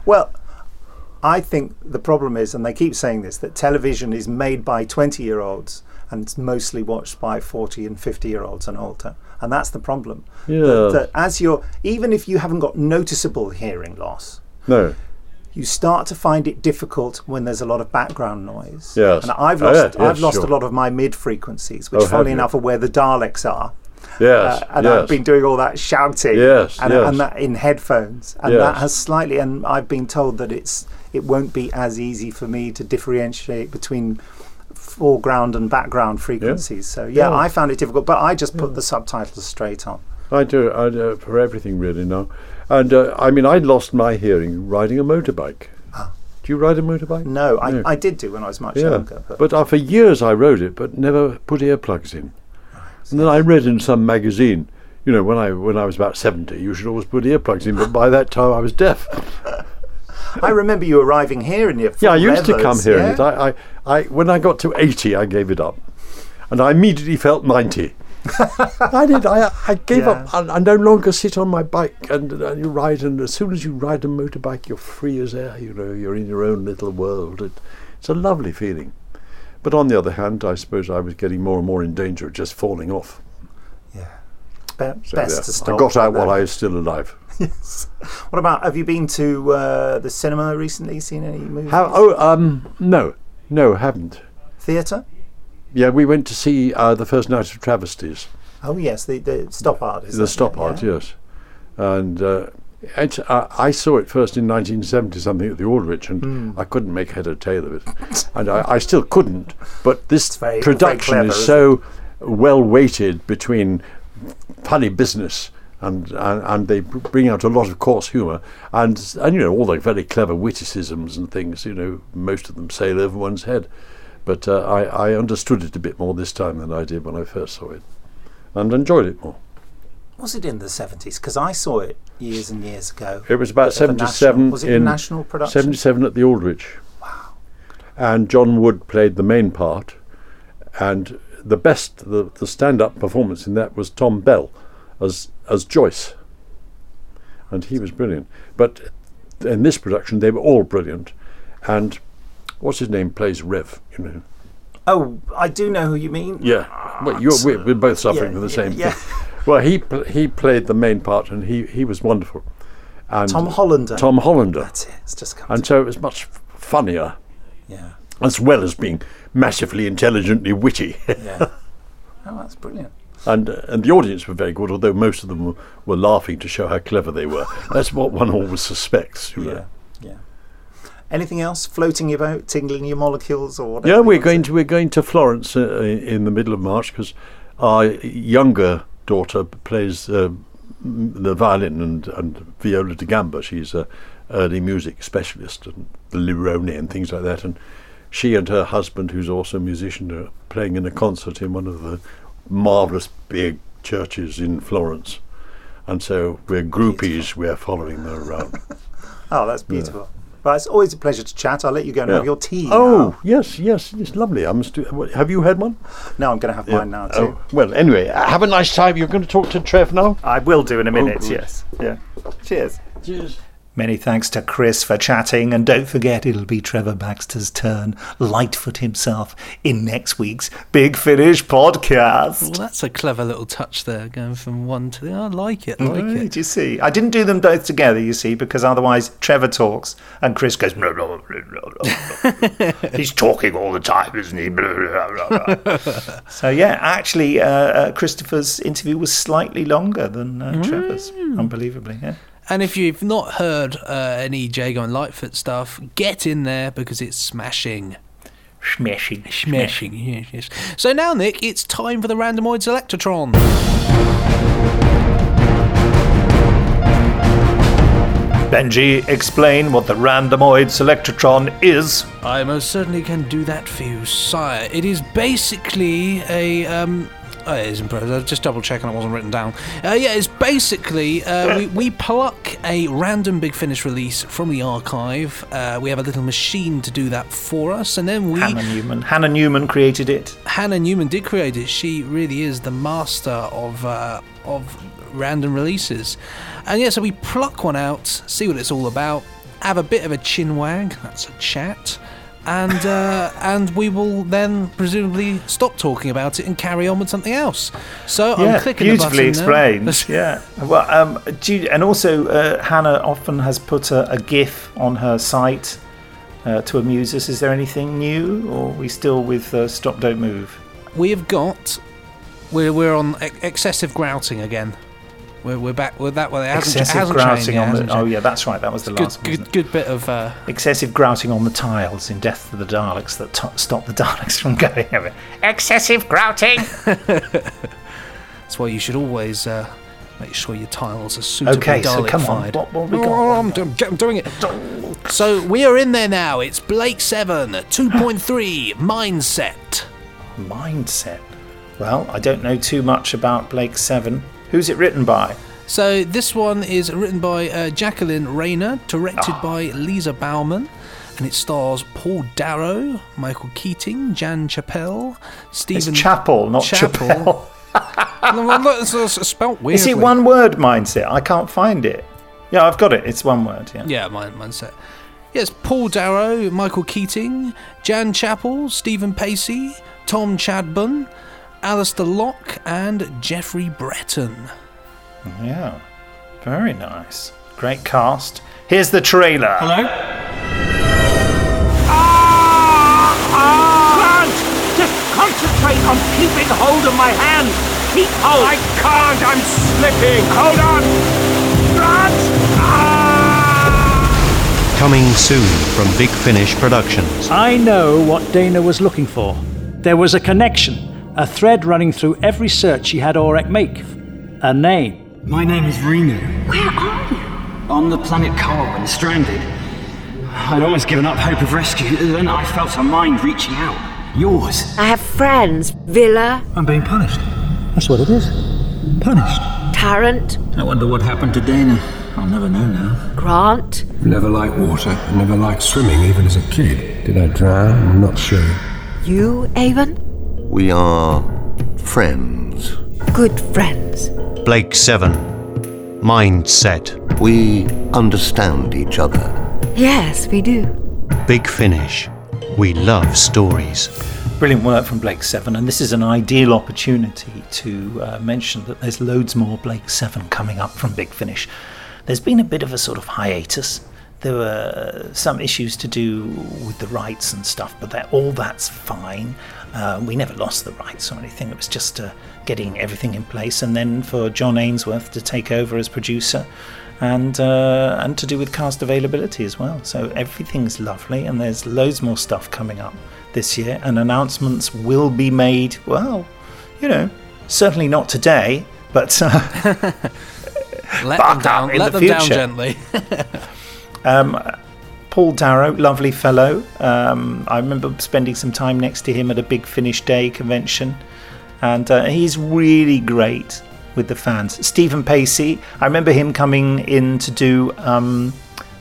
Speaker 1: Well, I think the problem is, and they keep saying this, that television is made by 20 year olds and it's mostly watched by 40 and 50 year olds and older. And that's the problem.
Speaker 12: Yeah.
Speaker 1: That, that as you're, even if you haven't got noticeable hearing loss,
Speaker 12: No.
Speaker 1: you start to find it difficult when there's a lot of background noise.
Speaker 12: Yes.
Speaker 1: And I've
Speaker 12: Oh,
Speaker 1: lost,
Speaker 12: yeah,
Speaker 1: I've
Speaker 12: yes,
Speaker 1: lost
Speaker 12: sure.
Speaker 1: a lot of my mid frequencies, which,
Speaker 12: Oh,
Speaker 1: funnily enough, are where the Daleks are.
Speaker 12: Yes,
Speaker 1: Uh, and
Speaker 12: yes.
Speaker 1: I've been doing all that shouting.
Speaker 12: Yes,
Speaker 1: and,
Speaker 12: yes.
Speaker 1: and that in headphones, and that has slightly. And I've been told that it's it won't be as easy for me to differentiate between foreground and background frequencies. So yeah,
Speaker 12: Yeah.
Speaker 1: I found it difficult, but I just put the subtitles straight on.
Speaker 12: I do. I do for everything really now, and uh, I mean, I lost my hearing riding a motorbike. Do you ride a motorbike?
Speaker 1: Ah. No, I, I did do when I was much
Speaker 12: yeah,
Speaker 1: younger. But,
Speaker 12: but uh, for years I rode it, but never put earplugs in. And then I read in some magazine, you know, when I when I was about seventy, you should always put earplugs in. But by that time, I was deaf. (laughs)
Speaker 1: I remember you arriving here in your
Speaker 12: Yeah, I used to come here.
Speaker 1: yeah?
Speaker 12: I, I, I, when I got to eighty, I gave it up, and I immediately felt ninety. (laughs) I did. I, I gave up. I, I no longer sit on my bike and, uh, you ride. And as soon as you ride a motorbike, you're free as air. You know, you're in your own little world. It, it's a lovely feeling. But on the other hand, I suppose I was getting more and more in danger of just falling off.
Speaker 1: Be-
Speaker 12: So,
Speaker 1: best
Speaker 12: yeah,
Speaker 1: to stop.
Speaker 12: I got out while I was still alive.
Speaker 1: Yes. What about? Have you been to uh, the cinema recently? Seen any movies?
Speaker 12: How? Oh, um, no, no, haven't.
Speaker 1: Theatre?
Speaker 12: Yeah, we went to see uh, the first night of travesties.
Speaker 1: Oh yes, the the stop art. Is
Speaker 12: the stop
Speaker 1: it?
Speaker 12: art,
Speaker 1: Yeah.
Speaker 12: yes. And uh, it, uh, I saw it first in 1970 something at the Aldwych, and
Speaker 1: Hmm.
Speaker 12: I couldn't make head or tail of it, and I, I still couldn't. But this
Speaker 1: very-
Speaker 12: production
Speaker 1: very clever,
Speaker 12: is so well weighted between funny business. And, and and they bring out a lot of coarse humour and and you know all the very clever witticisms and things you know most of them sail over one's head, but uh, I I understood it a bit more this time than I did when I first saw it, and enjoyed it more.
Speaker 1: Was it in the seventies? Because I saw it years and years ago.
Speaker 12: It was about
Speaker 1: the national-
Speaker 12: 77
Speaker 1: Was it national production?
Speaker 12: 77 at the Aldwych. Wow. And John Wood played the main part and the best the, the stand-up performance in that was Tom Bell as as Joyce. And he was brilliant. But in this production they were all brilliant and what's his name plays Rev, you know.
Speaker 1: Oh, I do know who you mean.
Speaker 12: Yeah. Well, you're, we're, we're uh, both suffering
Speaker 1: yeah,
Speaker 12: from the same
Speaker 1: yeah.
Speaker 12: thing. Well, he pl- he played the main part, and he, he was wonderful. And
Speaker 1: Tom Hollander.
Speaker 12: Tom Hollander.
Speaker 1: That's it. It's just come.
Speaker 12: And so it was much funnier,
Speaker 1: Yeah.
Speaker 12: as well as being massively intelligently witty. (laughs)
Speaker 1: Yeah. oh, that's brilliant.
Speaker 12: And uh, and the audience were very good, although most of them were, were laughing to show how clever they were. (laughs) That's what one always suspects. You know.
Speaker 1: Yeah. Anything else floating about, tingling your molecules or whatever?
Speaker 12: Yeah, we're going to we're going to Florence uh, in the middle of March because our younger daughter plays uh, the violin and, and viola da gamba. She's a early music specialist and the Lirone and things like that. And she and her husband, who's also a musician, are playing in a concert in one of the marvelous big churches in Florence. And so we're groupies. We're following them around. (laughs)
Speaker 1: Oh, that's beautiful. But it's always a pleasure to chat. I'll let you go and
Speaker 12: Yeah.
Speaker 1: have your tea.
Speaker 12: Oh
Speaker 1: now.
Speaker 12: yes, yes, it's lovely. I must do. Have you had one?
Speaker 1: No, I'm going to have mine now too.
Speaker 12: Oh, well, anyway, have a nice time. You're going to talk to Trev now?
Speaker 1: I will do in a oh, minute.
Speaker 12: good.
Speaker 1: yes. Yeah. Cheers.
Speaker 12: Cheers.
Speaker 1: Many thanks to Chris for chatting, and don't forget it'll be Trevor Baxter's turn, Litefoot himself, in next week's Big Finish podcast.
Speaker 2: Well, that's a clever little touch there, going from one to the. I like it. I like
Speaker 1: Right,
Speaker 2: it.
Speaker 1: you see, I didn't do them both together, you see, because otherwise Trevor talks and Chris goes. Blah, blah, blah, blah, blah, blah." (laughs) He's talking all the time, isn't he? (laughs) So yeah, actually, uh, uh, Christopher's interview was slightly longer than uh, Trevor's, unbelievably. Yeah.
Speaker 2: And if you've not heard uh, any Jago and Litefoot stuff, get in there because it's smashing.
Speaker 1: Smashing.
Speaker 2: Smashing, yes, yes. So now, Nick, it's time for the Randomoid Selectron.
Speaker 1: Benji, explain what the randomoid selectron is.
Speaker 2: I most certainly can do that for you, sire. It is basically a. Um, Oh, it is impressive. I was Just double checking it wasn't written down. Uh, yeah, it's basically uh, (laughs) we, we pluck a random Big Finish release from the archive. Uh, we have a little machine to do that for us, and then we
Speaker 1: Hannah Newman. Hannah Newman created it.
Speaker 2: Hannah Newman did create it. She really is the master of uh, of random releases. And yeah, so we pluck one out, see what it's all about, have a bit of a chin wag. That's a chat. And uh, and we will then presumably stop talking about it and carry on with something else. So
Speaker 1: yeah,
Speaker 2: I'm clicking
Speaker 1: beautifully
Speaker 2: the button now.
Speaker 1: explained. (laughs) yeah. Well, um, you, and also uh, Hannah often has put a, a GIF on her site uh, to amuse us. Is there anything new, or are we still with uh, Stop Don't Move?
Speaker 2: We have got we're we're on ex- excessive grouting again. We're, we're back with that one. It hasn't,
Speaker 1: Excessive
Speaker 2: changed,
Speaker 1: grouting on the. Oh yeah, that's right. That was the
Speaker 2: good,
Speaker 1: last one.
Speaker 2: good, good bit of uh,
Speaker 1: Excessive grouting on the tiles in Death to the Daleks that t- stop the Daleks from (laughs) going over.
Speaker 10: Excessive grouting. (laughs)
Speaker 2: That's why you should always uh, make sure your tiles are suitably
Speaker 1: Okay, so come on, what- what we got?
Speaker 2: Oh, I'm, I'm doing it. So we are in there now. It's Blake Seven, two point three (gasps) mindset.
Speaker 1: Mindset. Well, I don't know too much about Blake Seven. Who's it written by?
Speaker 2: So this one is written by uh, Jacqueline Rayner, directed
Speaker 1: Ah.
Speaker 2: by Lisa Bowerman, and it stars Paul Darrow, Michael Keating, Jan Chappell, Stephen
Speaker 1: Chapel, not
Speaker 2: Chappell.
Speaker 1: Chappell. (laughs)
Speaker 2: no, it's, it's spelt weirdly. (laughs)
Speaker 1: Is it one word mindset? I can't find it. Yeah, I've got it. It's one word. Yeah.
Speaker 2: Yeah, mind, mindset. Yes, Paul Darrow, Michael Keating, Jan Chappell, Stephen Pacey, Tom Chadbon, Alistair Lock, and Jeffrey Breton.
Speaker 1: Yeah. Very nice. Great cast. Here's the trailer.
Speaker 10: Hello? Ah, ah, Grant! Just concentrate on keeping hold of my hand! Keep hold! I can't! I'm slipping! Hold on! Grant! Ah.
Speaker 14: Coming soon from Big Finish Productions.
Speaker 15: I know what Dayna was looking for. There was a connection, a thread running through every search she had Orac make. A name.
Speaker 16: My name is Renu.
Speaker 9: Where are you?
Speaker 16: On the planet Carwin, stranded. I'd almost given up hope of rescue, then I felt a mind reaching out. Yours.
Speaker 17: I have friends. Vila,
Speaker 16: I'm being punished. That's what it is. Punished.
Speaker 17: Tarrant,
Speaker 16: I wonder what happened to Dayna. I'll never know now.
Speaker 17: Grant.
Speaker 18: Never liked water, never liked swimming, even as a kid. Did I drown? I'm not sure.
Speaker 17: You, Avon?
Speaker 19: We are friends.
Speaker 17: Good friends.
Speaker 14: Blake 7. Mindset.
Speaker 19: We understand each other.
Speaker 17: Yes, we do.
Speaker 14: Big Finish. We love stories.
Speaker 1: Brilliant work from Blake Seven, and this is an ideal opportunity to uh, mention that there's loads more Blake Seven coming up from Big Finish. There's been a bit of a sort of hiatus. There were some issues to do with the rights and stuff, but that all that's fine. Uh, we never lost the rights or anything. It was just uh, getting everything in place, and then for John Ainsworth to take over as producer, and uh, and to do with cast availability as well. So everything's lovely, and there's loads more stuff coming up this year, and announcements will be made. Well, you know, certainly not today, but uh, (laughs)
Speaker 2: Let (laughs) them down, let
Speaker 1: the
Speaker 2: them down gently. (laughs)
Speaker 1: Um, Paul Darrow, lovely fellow. Um, I remember spending some time next to him at a Big Finish Day convention, and uh, he's really great with the fans. Stephen Pacey, I remember him coming in to do um,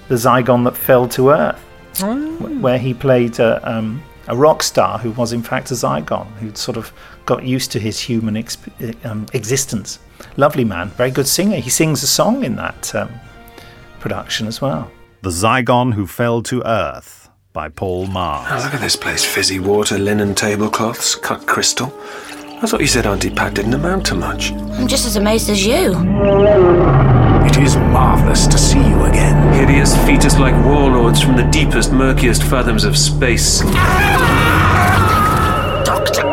Speaker 1: the Zygon that fell to Earth, wh- where he played a, um, a rock star who was in fact a Zygon, who'd sort of got used to his human exp- um, existence. Lovely man, very good singer. He sings a song in that um, production as well.
Speaker 20: The Zygon Who Fell to Earth by Paul
Speaker 18: Oh,
Speaker 20: Magrs.
Speaker 18: look at this place. Fizzy water, linen tablecloths, cut crystal. I thought you said Auntie Pat didn't amount to much.
Speaker 21: I'm just as amazed as you.
Speaker 10: It is marvelous to see you again.
Speaker 18: Hideous fetus like warlords from the deepest, murkiest fathoms of space. Doctor!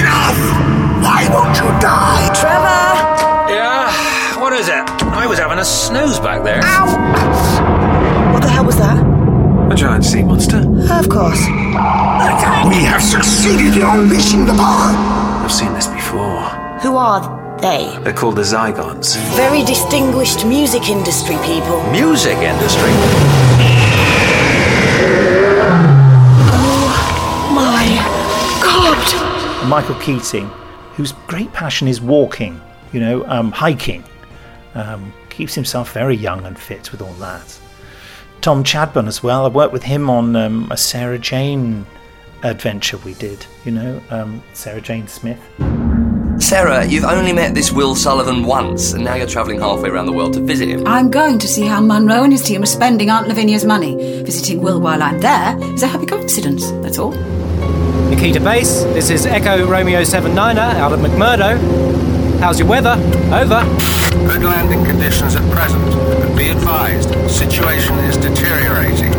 Speaker 10: Enough! Why won't you die?
Speaker 22: Having a snooze back there.
Speaker 21: What the hell was that?
Speaker 18: A giant sea monster?
Speaker 21: Of course.
Speaker 10: We have succeeded in unleashing the power.
Speaker 18: I've seen this before.
Speaker 21: Who are they?
Speaker 18: They're called the Zygons.
Speaker 21: Very distinguished music industry people.
Speaker 22: Music industry?
Speaker 21: Oh my God!
Speaker 1: Michael Keating, whose great passion is walking, you know, um, hiking, um, keeps himself very young and fit with all that. Tom Chadbon as well. I worked with him on um, a Sarah Jane adventure we did, you know, um, Sarah Jane Smith.
Speaker 23: Sarah, you've only met this Will Sullivan once, and now you're travelling halfway around the world to visit him.
Speaker 9: I'm going to see how Munro and his team are spending Aunt Lavinia's money. Visiting Will while I'm there is a happy coincidence, that's all.
Speaker 24: Nikita Base, this is Echo Romeo 79er out of McMurdo. How's your weather? Over.
Speaker 25: Good landing conditions at present, but be advised, situation is deteriorating.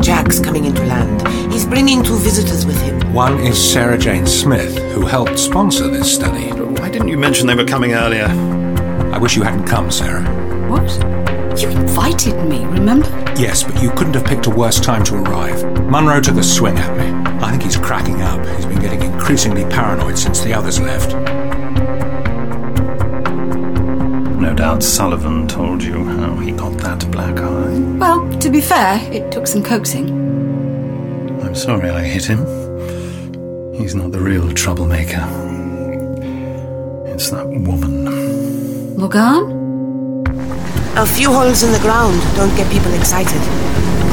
Speaker 26: Jack's coming into land. He's bringing two visitors with him.
Speaker 10: One is Sarah Jane Smith, who helped sponsor this study.
Speaker 20: Why didn't you mention they were coming earlier?
Speaker 10: I wish you hadn't come, Sarah.
Speaker 9: What? You invited me, remember?
Speaker 10: Yes, but you couldn't have picked a worse time to arrive. Munro took a swing at me. I think he's cracking up. He's been getting increasingly paranoid since the others left.
Speaker 20: No doubt Sullivan told you how he got that black eye.
Speaker 9: Well, to be fair, it took some coaxing.
Speaker 20: I'm sorry I hit him. He's not the real troublemaker. It's that woman.
Speaker 9: Morgan?
Speaker 26: A few holes in the ground don't get people excited.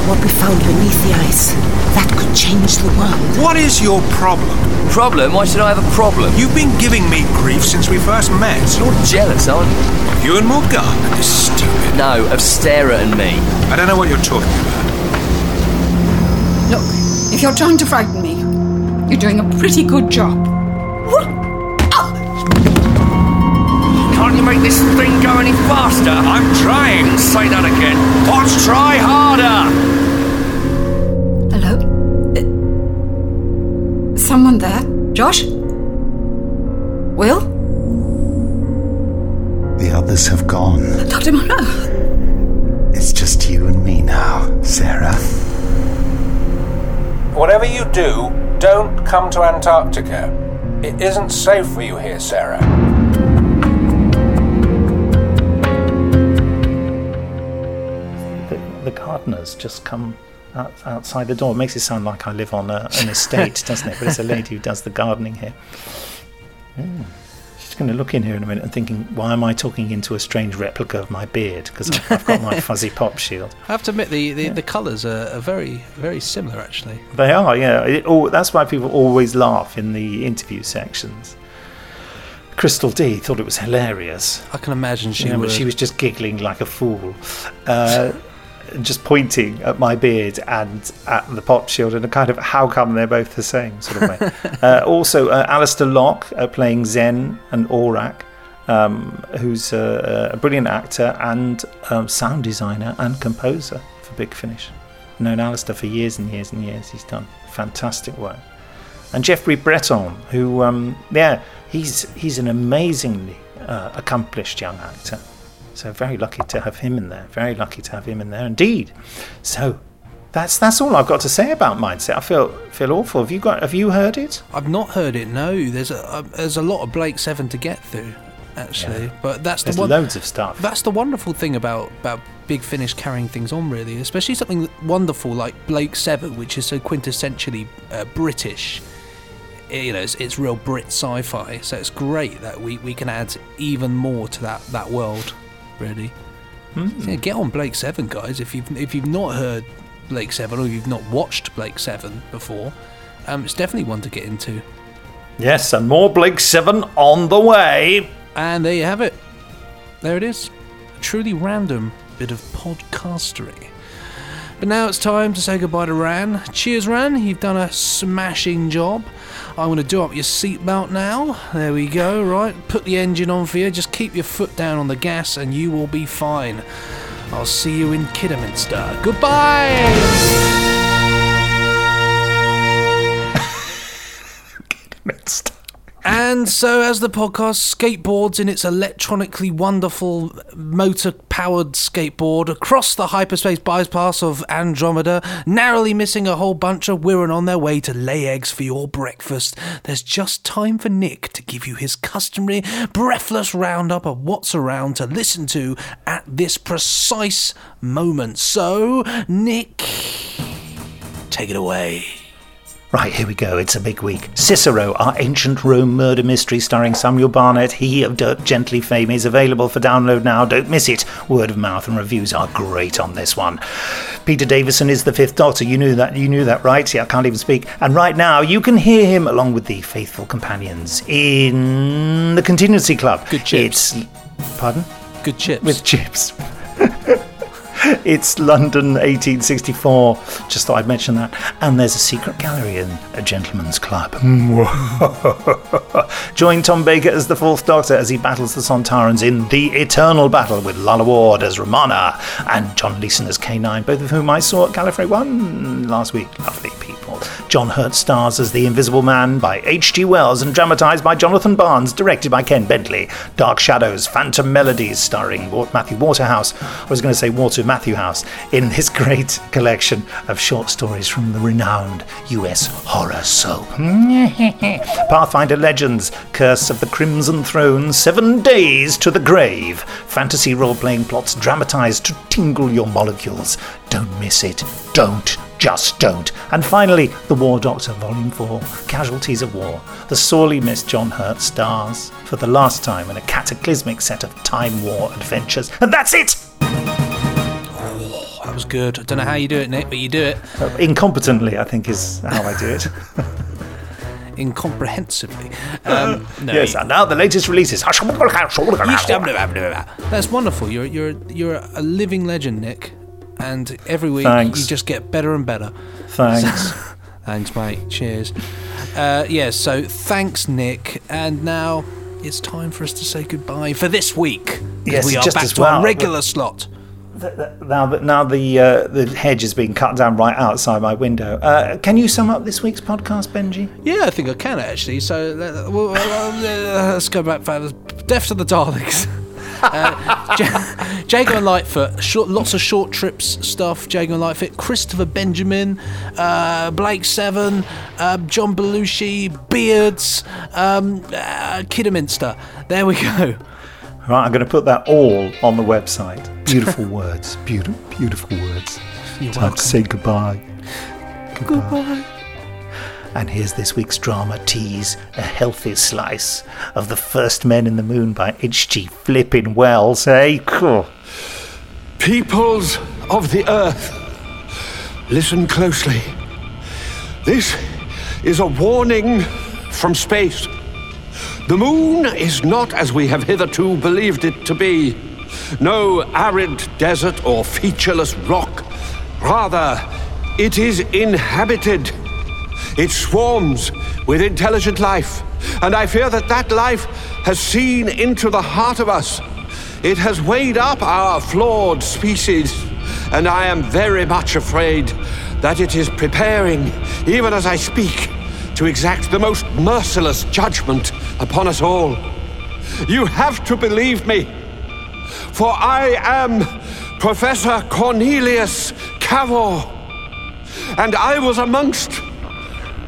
Speaker 26: What we found beneath the ice, that could change the world.
Speaker 10: What is your problem?
Speaker 23: Problem? Why should I have a problem?
Speaker 10: You've been giving me grief since we first met.
Speaker 23: You're jealous, aren't you?
Speaker 10: You and Morgan are this stupid.
Speaker 23: No, of Sarah and me.
Speaker 10: I don't know what you're talking about.
Speaker 9: Look, if you're trying to frighten me, you're doing a pretty good job.
Speaker 23: Make this thing go any faster?
Speaker 10: I'm trying.
Speaker 23: Say that again. Let's try harder.
Speaker 9: Hello? Uh, someone there? Josh? Will?
Speaker 27: The others have gone.
Speaker 9: Dr. Monroe?
Speaker 27: It's just you and me now, Sarah.
Speaker 10: Whatever you do, don't come to Antarctica. It isn't safe for you here, Sarah.
Speaker 1: Gardeners just come out, outside the door. It makes it sound like I live on a, an estate, (laughs) doesn't it? But it's a lady who does the gardening here. Hmm. She's going to look in here in a minute and thinking, why am I talking into a strange replica of my beard? Because I've, I've got my (laughs) fuzzy pop shield.
Speaker 2: I have to admit, the, the, the colours are, are very, very similar, actually.
Speaker 1: They are, yeah. It, oh, that's why people always laugh in the interview sections. Crystal D thought it was hilarious.
Speaker 2: I can imagine she
Speaker 1: You know, but she was just giggling like a fool, uh, and just pointing at my beard and at the pop shield and a kind of how come they're both the same sort of way. (laughs) uh, also, uh, Alistair Lock uh, playing Zen and Orac, um, who's a, a brilliant actor and um, sound designer and composer for Big Finish. I've known Alistair for years and years and years. He's done fantastic work. And Geoffrey Breton, who, um, yeah, he's he's an amazingly uh, accomplished young actor. So very lucky to have him in there. Very lucky to have him in there, indeed. So that's that's all I've got to say about Mindset. I feel feel awful. Have you got? Have you heard it?
Speaker 2: I've not heard it. No, there's a uh, there's a lot of Blake Seven to get through, actually. But that's the
Speaker 1: There's
Speaker 2: one.
Speaker 1: loads of stuff.
Speaker 2: That's the wonderful thing about about Big Finish carrying things on, really. Especially something wonderful like Blake Seven, which is so quintessentially uh, British. You know, it's, it's real Brit sci-fi. So it's great that we, we can add even more to that that world, really. So yeah, get on Blake Seven, guys. If you've if you've not heard Blake Seven or you've not watched Blake Seven before, um, it's definitely one to get into.
Speaker 1: Yes, and more Blake 7 on the way.
Speaker 2: And there you have it. There it is. A truly random bit of podcastery. But now it's time to say goodbye to Ran. Cheers, Ran. You've done a smashing job. I'm going to do up your seatbelt now. There we go, right? Put the engine on for you. Just keep your foot down on the gas and you will be fine. I'll see you in Kidderminster. Goodbye! (laughs) And so, as the podcast skateboards in its electronically wonderful motor powered skateboard across the hyperspace bypass of Andromeda, narrowly missing a whole bunch of Wirrn on their way to lay eggs for your breakfast, there's just time for Nick to give you his customary breathless roundup of what's around to listen to at this precise moment. So, Nick, take it away.
Speaker 1: Right, here we go. It's a big week. Cicero, our ancient Rome murder mystery starring Samuel Barnett, he of Dirk Gently fame, is available for download now. Don't miss it. Word of mouth and reviews are great on this one. Peter Davison is the fifth Doctor. You knew that. You knew that, right? Yeah, I can't even speak. And right now, you can hear him along with the faithful companions in the Contingency Club.
Speaker 2: Good chips.
Speaker 1: It's pardon.
Speaker 2: Good chips.
Speaker 1: With chips. (laughs) (laughs) it's London 1864. Just thought I'd mention that. And there's a secret gallery in a gentleman's club. (laughs) Join Tom Baker as the Fourth Doctor as he battles the Sontarans in The Eternal Battle with Lalla Ward as Romana and John Leeson as K9, both of whom I saw at Gallifrey 1 last week. Lovely people. John Hurt stars as The Invisible Man by H.G. Wells and dramatised by Jonathan Barnes, directed by Ken Bentley. Dark Shadows, Phantom Melodies, starring Matthew Waterhouse. I was going to say Walter Matthew House in this great collection of short stories from the renowned US horror soap. (laughs) Pathfinder Legends, Curse of the Crimson Throne, Seven Days to the Grave. Fantasy role playing plots dramatised to tingle your molecules. Don't miss it. Don't. Just don't. And finally, The War Doctor, Volume 4 Casualties of War. The sorely missed John Hurt stars for the last time in a cataclysmic set of time war adventures. And that's it!
Speaker 2: Was good. I don't know how you do it, Nick, but you do it.
Speaker 1: Uh, incompetently, I think, is how I do it. (laughs)
Speaker 2: Incomprehensibly. (laughs) Um, no,
Speaker 1: yes,
Speaker 2: you-
Speaker 1: and now the latest releases.
Speaker 2: That's wonderful. You're you're you're a living legend, Nick. And every week
Speaker 1: Thanks.
Speaker 2: you just get better and better.
Speaker 1: Thanks. (laughs)
Speaker 2: thanks, mate. Cheers. Uh, yeah. So thanks, Nick. And now it's time for us to say goodbye for this week.
Speaker 1: Yes,
Speaker 2: we are back to
Speaker 1: well.
Speaker 2: our regular slot.
Speaker 1: Now that now the uh, the hedge is being cut down right outside my window. Uh, can you sum up this week's podcast, Benji?
Speaker 2: Yeah, I think I can actually. So well, well, uh, let's go back. for Death to the Daleks. (laughs) Uh, Jago and Litefoot, short, lots of short trips stuff. Jago and Litefoot, Christopher Benjamin, uh, Blake Seven, um, John Belushi, Beards, um, uh, Kidderminster. There we go.
Speaker 1: Right, I'm going to put that all on the website. Beautiful words, beautiful, beautiful words.
Speaker 2: You're
Speaker 1: Time
Speaker 2: welcome.
Speaker 1: to say goodbye.
Speaker 2: Goodbye.
Speaker 1: And here's this week's drama tease: a healthy slice of the First Men in the Moon by H.G. Flippin' Wells. Hey, cool.
Speaker 25: Peoples of the Earth, listen closely. This is a warning from space. The moon is not as we have hitherto believed it to be. No arid desert or featureless rock. Rather, it is inhabited. It swarms with intelligent life. And I fear that that life has seen into the heart of us. It has weighed up our flawed species. And I am very much afraid that it is preparing, even as I speak, to exact the most merciless judgment upon us all. You have to believe me, for I am Professor Cornelius Cavor, and I was amongst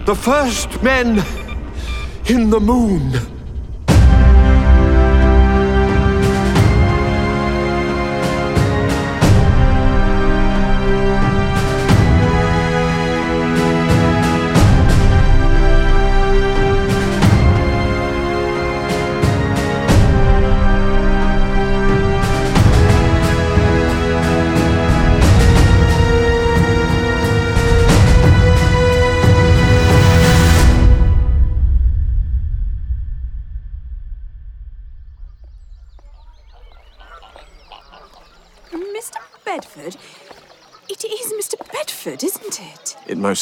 Speaker 25: the first men in the moon.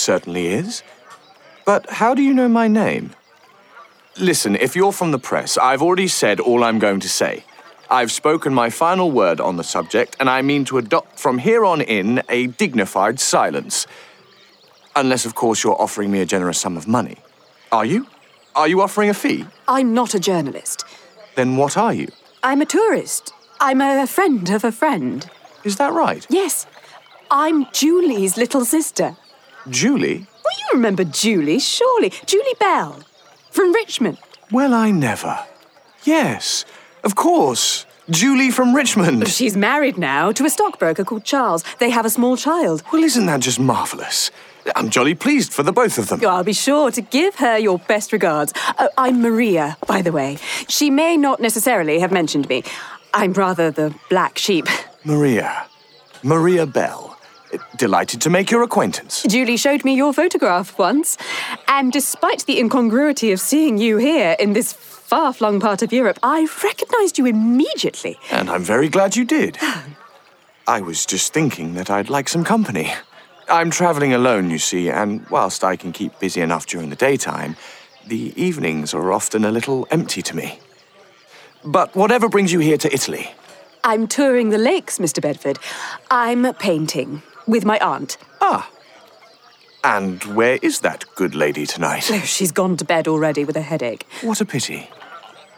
Speaker 28: Certainly is. But how do you know my name? Listen, if you're from the press, I've already said all I'm going to say. I've spoken my final word on the subject, and I mean to adopt from here on in a dignified silence. Unless, of course, you're offering me a generous sum of money. Are you? Are you offering a fee?
Speaker 29: I'm not a journalist.
Speaker 28: Then what are you?
Speaker 29: I'm a tourist. I'm a friend of a friend.
Speaker 28: Is that right?
Speaker 29: Yes. I'm Julie's little sister.
Speaker 28: Julie?
Speaker 29: Well, you remember Julie, surely. Julie Bell. From Richmond.
Speaker 28: Well, I never. Yes, of course. Julie from Richmond.
Speaker 29: She's married now to a stockbroker called Charles. They have a small child.
Speaker 28: Well, isn't that just marvellous? I'm jolly pleased for the both of them.
Speaker 29: I'll be sure to give her your best regards. Oh, I'm Maria, by the way. She may not necessarily have mentioned me. I'm rather the black sheep.
Speaker 28: Maria. Maria Bell. Delighted to make your acquaintance.
Speaker 29: Julie showed me your photograph once, and despite the incongruity of seeing you here in this far flung part of Europe, I recognised you immediately.
Speaker 28: And I'm very glad you did. (sighs) I was just thinking that I'd like some company. I'm travelling alone, you see, and whilst I can keep busy enough during the daytime, the evenings are often a little empty to me. But whatever brings you here to Italy?
Speaker 29: I'm touring the lakes, Mr. Bedford. I'm painting with my aunt.
Speaker 28: Ah. And where is that good lady tonight?
Speaker 29: Oh, she's gone to bed already with a headache.
Speaker 28: What a pity.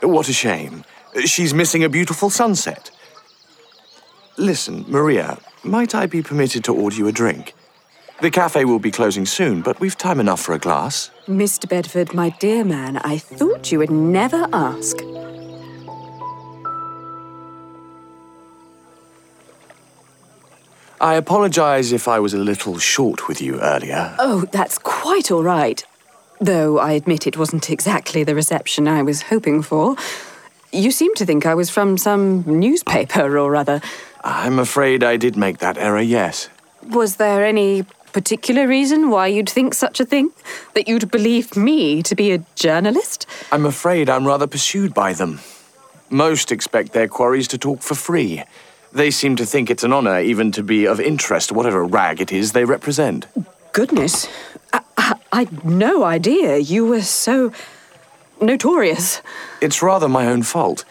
Speaker 28: What a shame. She's missing a beautiful sunset. Listen, Maria, might I be permitted to order you a drink? The cafe will be closing soon, but we've time enough for a glass.
Speaker 29: Mr. Bedford, my dear man, I thought you would never ask.
Speaker 28: I apologise if I was a little short with you earlier.
Speaker 29: Oh, that's quite all right. Though I admit it wasn't exactly the reception I was hoping for. You seem to think I was from some newspaper or other.
Speaker 28: I'm afraid I did make that error, yes.
Speaker 29: Was there any particular reason why you'd think such a thing? That you'd believe me to be a journalist?
Speaker 28: I'm afraid I'm rather pursued by them. Most expect their quarries to talk for free. They seem to think it's an honour even to be of interest, whatever rag it is they represent.
Speaker 29: Goodness, I, I, I'd no idea you were so notorious.
Speaker 28: It's rather my own fault.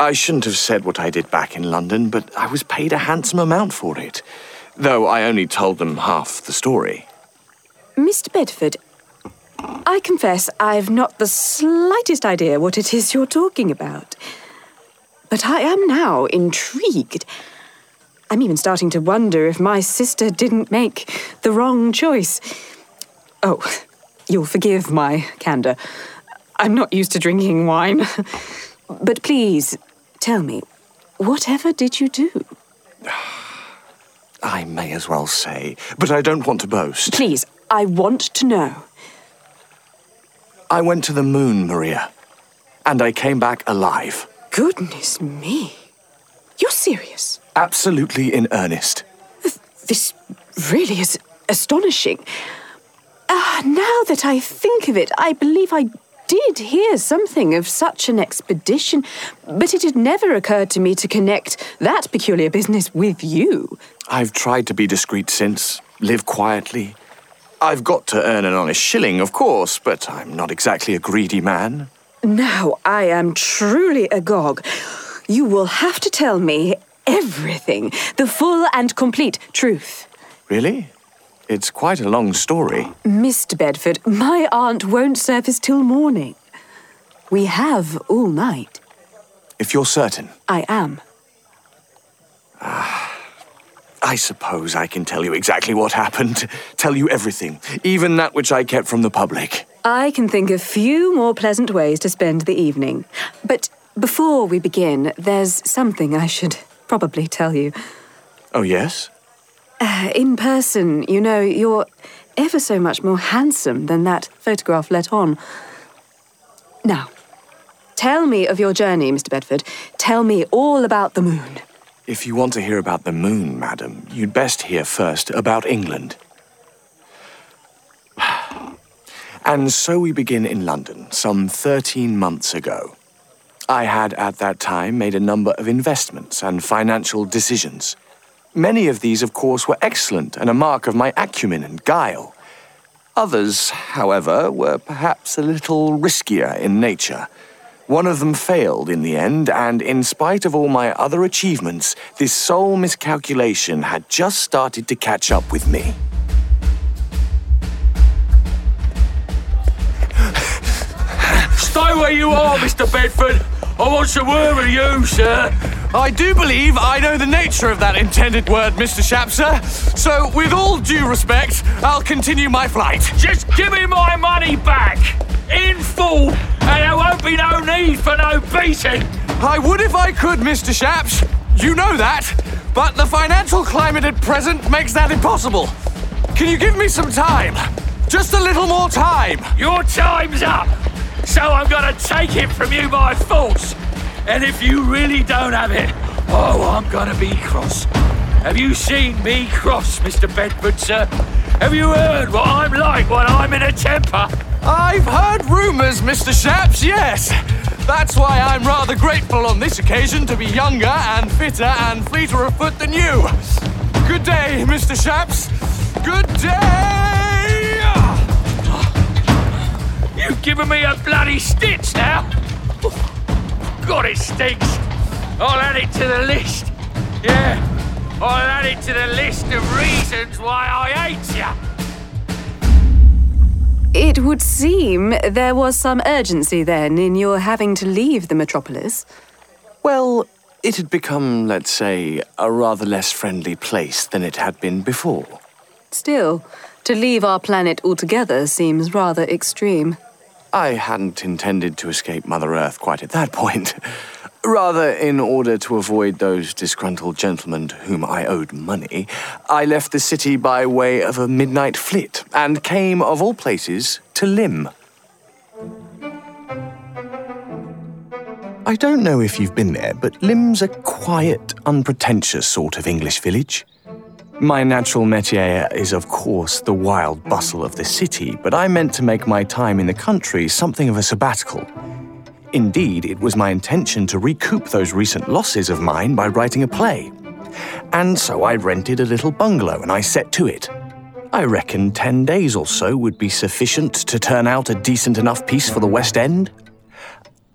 Speaker 28: I shouldn't have said what I did back in London, but I was paid a handsome amount for it, though I only told them half the story.
Speaker 29: Mr. Bedford, I confess I've not the slightest idea what it is you're talking about. But I am now intrigued. I'm even starting to wonder if my sister didn't make the wrong choice. Oh, you'll forgive my candour. I'm not used to drinking wine. (laughs) but please, tell me, whatever did you do? (sighs)
Speaker 28: I may as well say, but I don't want to boast.
Speaker 29: Please, I want to know.
Speaker 28: I went to the moon, Maria, and I came back alive.
Speaker 29: Goodness me. You're serious?
Speaker 28: Absolutely in earnest.
Speaker 29: This really is astonishing. Ah, now that I think of it, I believe I did hear something of such an expedition, but it had never occurred to me to connect that peculiar business with you.
Speaker 28: I've tried to be discreet since, live quietly. I've got to earn an honest shilling, of course, but I'm not exactly a greedy man.
Speaker 29: Now I am truly agog. You will have to tell me everything, the full and complete truth.
Speaker 28: Really? It's quite a long story.
Speaker 29: Mr. Bedford, my aunt won't surface till morning. We have all night.
Speaker 28: If you're certain.
Speaker 29: I am.
Speaker 28: Ah, I suppose I can tell you exactly what happened. Tell you everything, even that which I kept from the public.
Speaker 29: I can think of few more pleasant ways to spend the evening. But before we begin, there's something I should probably tell you.
Speaker 28: Oh, yes?
Speaker 29: Uh, in person, you know, you're ever so much more handsome than that photograph let on. Now, tell me of your journey, Mr. Bedford. Tell me all about the moon.
Speaker 28: If you want to hear about the moon, madam, you'd best hear first about England. And so we begin in London, some 13 months ago. I had at that time made a number of investments and financial decisions. Many of these, of course, were excellent and a mark of my acumen and guile. Others, however, were perhaps a little riskier in nature. One of them failed in the end, and in spite of all my other achievements, this sole miscalculation had just started to catch up with me.
Speaker 10: Stay where you are, Mr. Bedford. I want some word with you, sir.
Speaker 28: I do believe I know the nature of that intended word, Mr. Shapser. So, with all due respect, I'll continue my flight.
Speaker 10: Just give me my money back in full, and there won't be no need for no beating.
Speaker 28: I would if I could, Mr. Shaps. You know that. But the financial climate at present makes that impossible. Can you give me some time? Just a little more time.
Speaker 10: Your time's up. So I'm gonna take it from you by force. And if you really don't have it, oh, I'm gonna be cross. Have you seen me cross, Mr. Bedford, sir? Have you heard what I'm like when I'm in a temper?
Speaker 28: I've heard rumours, Mr. Shaps, yes. That's why I'm rather grateful on this occasion to be younger and fitter and fleeter of foot than you. Good day, Mr. Shaps. Good day!
Speaker 10: You've given me a bloody stitch now. God, it stinks. I'll add it to the list. Yeah, I'll add it to the list of reasons why I hate you.
Speaker 29: It would seem there was some urgency then in your having to leave the metropolis.
Speaker 28: Well, it had become, let's say, a rather less friendly place than it had been before.
Speaker 29: Still, to leave our planet altogether seems rather extreme.
Speaker 28: I hadn't intended to escape Mother Earth quite at that point. (laughs) Rather, in order to avoid those disgruntled gentlemen to whom I owed money, I left the city by way of a midnight flit and came, of all places, to Lympne. I don't know if you've been there, but Lympne's a quiet, unpretentious sort of English village. My natural métier is, of course, the wild bustle of the city, but I meant to make my time in the country something of a sabbatical. Indeed, it was my intention to recoup those recent losses of mine by writing a play. And so I rented a little bungalow and I set to it. I reckon 10 days or so would be sufficient to turn out a decent enough piece for the West End.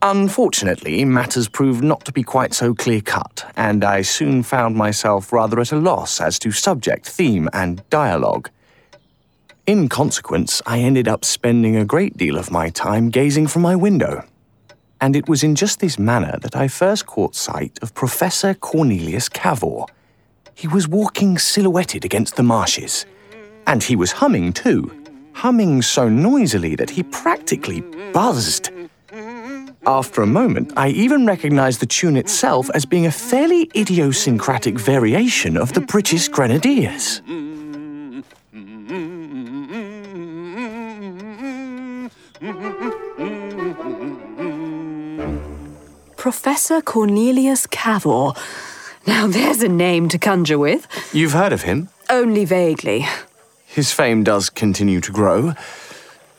Speaker 28: Unfortunately, matters proved not to be quite so clear cut, and I soon found myself rather at a loss as to subject, theme, and dialogue. In consequence, I ended up spending a great deal of my time gazing from my window. And it was in just this manner that I first caught sight of Professor Cornelius Cavor. He was walking silhouetted against the marshes. And he was humming too, humming so noisily that he practically buzzed. After a moment, I even recognized the tune itself as being a fairly idiosyncratic variation of the British Grenadiers.
Speaker 29: Professor Cornelius Cavor. Now there's a name to conjure with.
Speaker 28: You've heard of him?
Speaker 29: Only vaguely.
Speaker 28: His fame does continue to grow,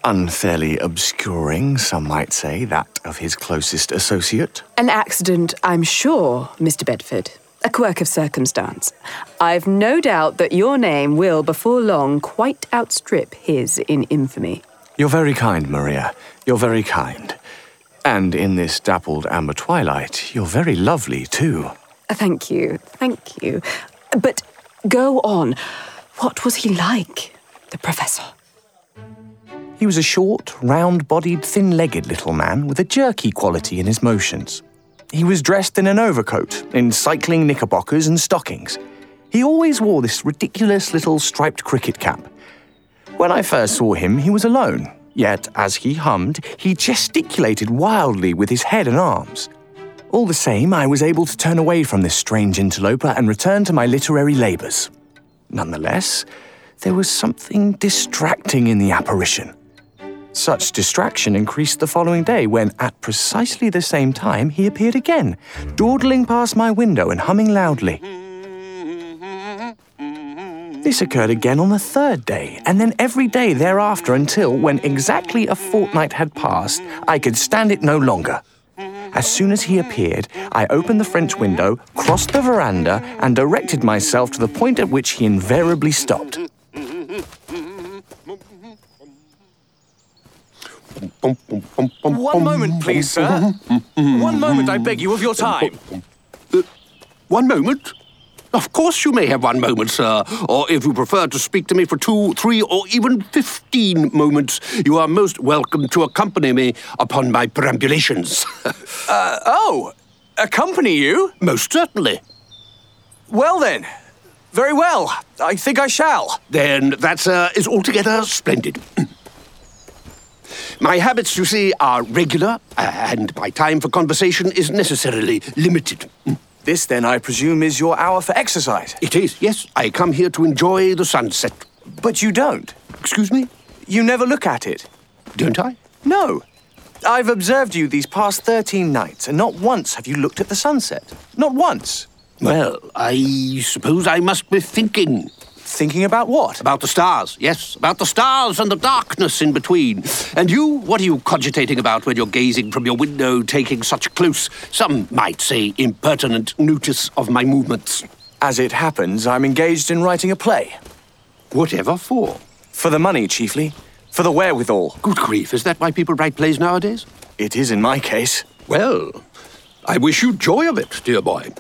Speaker 28: unfairly obscuring, some might say, that of his closest associate.
Speaker 29: An accident, I'm sure, Mr. Bedford. A quirk of circumstance. I've no doubt that your name will, before long, quite outstrip his in infamy.
Speaker 28: You're very kind, Maria. You're very kind. And in this dappled amber twilight, you're very lovely, too.
Speaker 29: Thank you, thank you. But go on. What was he like, the professor?
Speaker 28: He was a short, round bodied, thin legged little man with a jerky quality in his motions. He was dressed in an overcoat, in cycling knickerbockers and stockings. He always wore this ridiculous little striped cricket cap. When I first saw him, he was alone, yet as he hummed, he gesticulated wildly with his head and arms. All the same, I was able to turn away from this strange interloper and return to my literary labours. Nonetheless, there was something distracting in the apparition. Such distraction increased the following day when, at precisely the same time, he appeared again, dawdling past my window and humming loudly. This occurred again on the third day, and then every day thereafter until, when exactly a fortnight had passed, I could stand it no longer. As soon as he appeared, I opened the French window, crossed the veranda, and directed myself to the point at which he invariably stopped. One moment, please, sir. One moment, I beg you, of your time.
Speaker 25: One moment? Of course you may have one moment, sir. Or if you prefer to speak to me for two, three, or even fifteen moments, you are most welcome to accompany me upon my perambulations. (laughs)
Speaker 28: Uh, oh, accompany you?
Speaker 25: Most certainly.
Speaker 28: Well then, very well. I think I shall.
Speaker 25: Then that uh, is altogether splendid. (clears throat) My habits, you see, are regular, and my time for conversation is necessarily limited.
Speaker 28: This, then, I presume, is your hour for exercise.
Speaker 25: It is, yes. I come here to enjoy the sunset.
Speaker 28: But you don't.
Speaker 25: Excuse me?
Speaker 28: You never look at it.
Speaker 25: Don't I?
Speaker 28: No. I've observed you these past 13 nights, and not once have you looked at the sunset. Not once.
Speaker 25: Well, I suppose I must be thinking.
Speaker 28: Thinking about what?
Speaker 25: About the stars, yes. About the stars and the darkness in between. And you, what are you cogitating about when you're gazing from your window, taking such close, some might say impertinent, notice of my movements?
Speaker 28: As it happens, I'm engaged in writing a play.
Speaker 25: Whatever for?
Speaker 28: For the money, chiefly. For the wherewithal.
Speaker 25: Good grief, is that why people write plays nowadays?
Speaker 28: It is in my case.
Speaker 25: Well, I wish you joy of it, dear boy.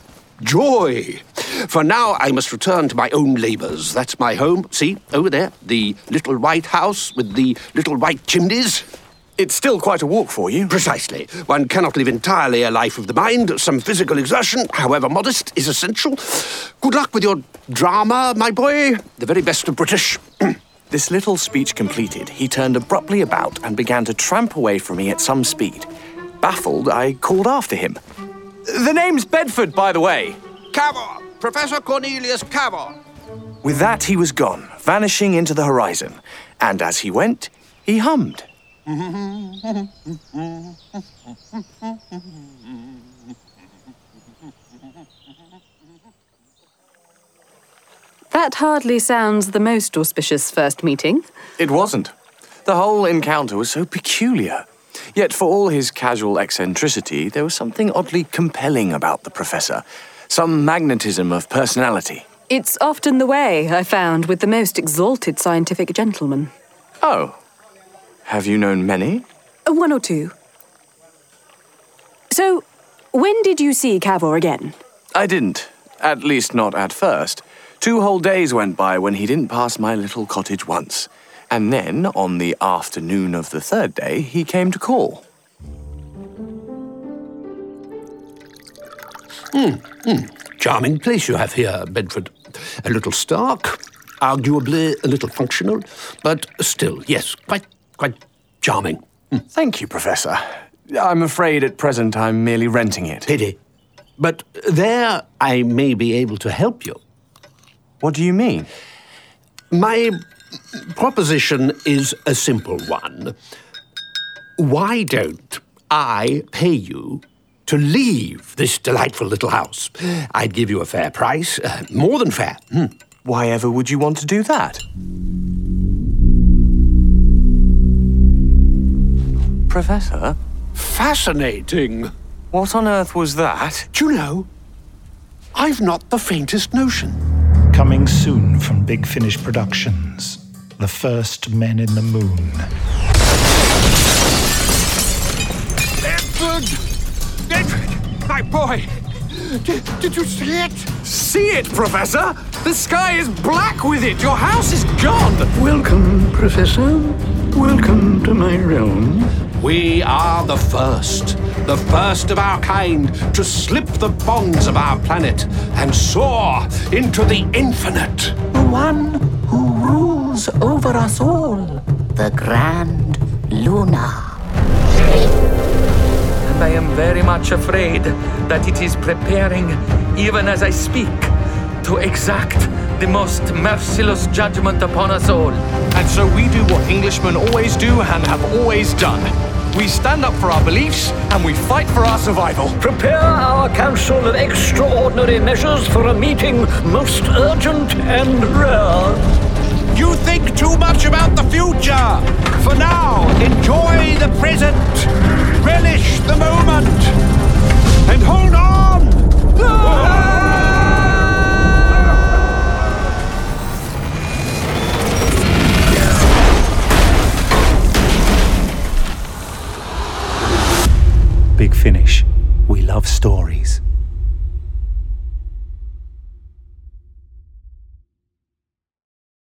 Speaker 25: Joy! For now I must return to my own labours. That's my home. See, over there, the little white house with the little white chimneys.
Speaker 28: It's still quite a walk for you.
Speaker 25: Precisely. One cannot live entirely a life of the mind. Some physical exertion, however modest, is essential. Good luck with your drama, my boy. The very best of British. (clears throat)
Speaker 28: This little speech completed, he turned abruptly about and began to tramp away from me at some speed. Baffled, I called after him. The name's Bedford, by the way.
Speaker 25: Cavor! Professor Cornelius Cavor!
Speaker 28: With that, he was gone, vanishing into the horizon. And as he went, he hummed.
Speaker 29: That hardly sounds the most auspicious first meeting.
Speaker 28: It wasn't. The whole encounter was so peculiar. Yet, for all his casual eccentricity, there was something oddly compelling about the professor, some magnetism of personality.
Speaker 29: It's often the way, I found, with the most exalted scientific gentlemen.
Speaker 28: Oh. Have you known many?
Speaker 29: Uh, One or two. So, when did you see Cavor again?
Speaker 28: I didn't. At least not at first. Two whole days went by when he didn't pass my little cottage once. And then, on the afternoon of the third day, he came to call.
Speaker 25: Hmm, hmm. Charming place you have here, Bedford. A little stark, arguably a little functional, but still, yes, quite, quite charming.
Speaker 28: Thank you, Professor. I'm afraid at present I'm merely renting it.
Speaker 25: Pity. But there I may be able to help you.
Speaker 28: What do you mean?
Speaker 25: My proposition is a simple one. Why don't I pay you to leave this delightful little house? I'd give you a fair price, uh, more than fair. Hmm.
Speaker 28: Why ever would you want to do that? Professor?
Speaker 25: Fascinating.
Speaker 28: What on earth was that?
Speaker 25: Do you know? I've not the faintest notion.
Speaker 1: Coming soon from Big Finish Productions The First Men in the Moon.
Speaker 25: Edward! Edward! My boy! Did, did you see it?
Speaker 28: See it, Professor? The sky is black with it. Your house is gone.
Speaker 30: Welcome, Professor. Welcome to my realm.
Speaker 25: We are the first, the first of our kind to slip the bonds of our planet and soar into the infinite.
Speaker 21: The one who over us all. The Grand Lunar.
Speaker 10: And I am very much afraid that it is preparing, even as I speak, to exact the most merciless judgment upon us all.
Speaker 28: And so we do what Englishmen always do and have always done. We stand up for our beliefs and we fight for our survival.
Speaker 30: Prepare our council of extraordinary measures for a meeting most urgent and rare.
Speaker 25: You think too much about the future. For now, enjoy the present. Relish the moment. And hold on!
Speaker 1: Big Finish. We love stories.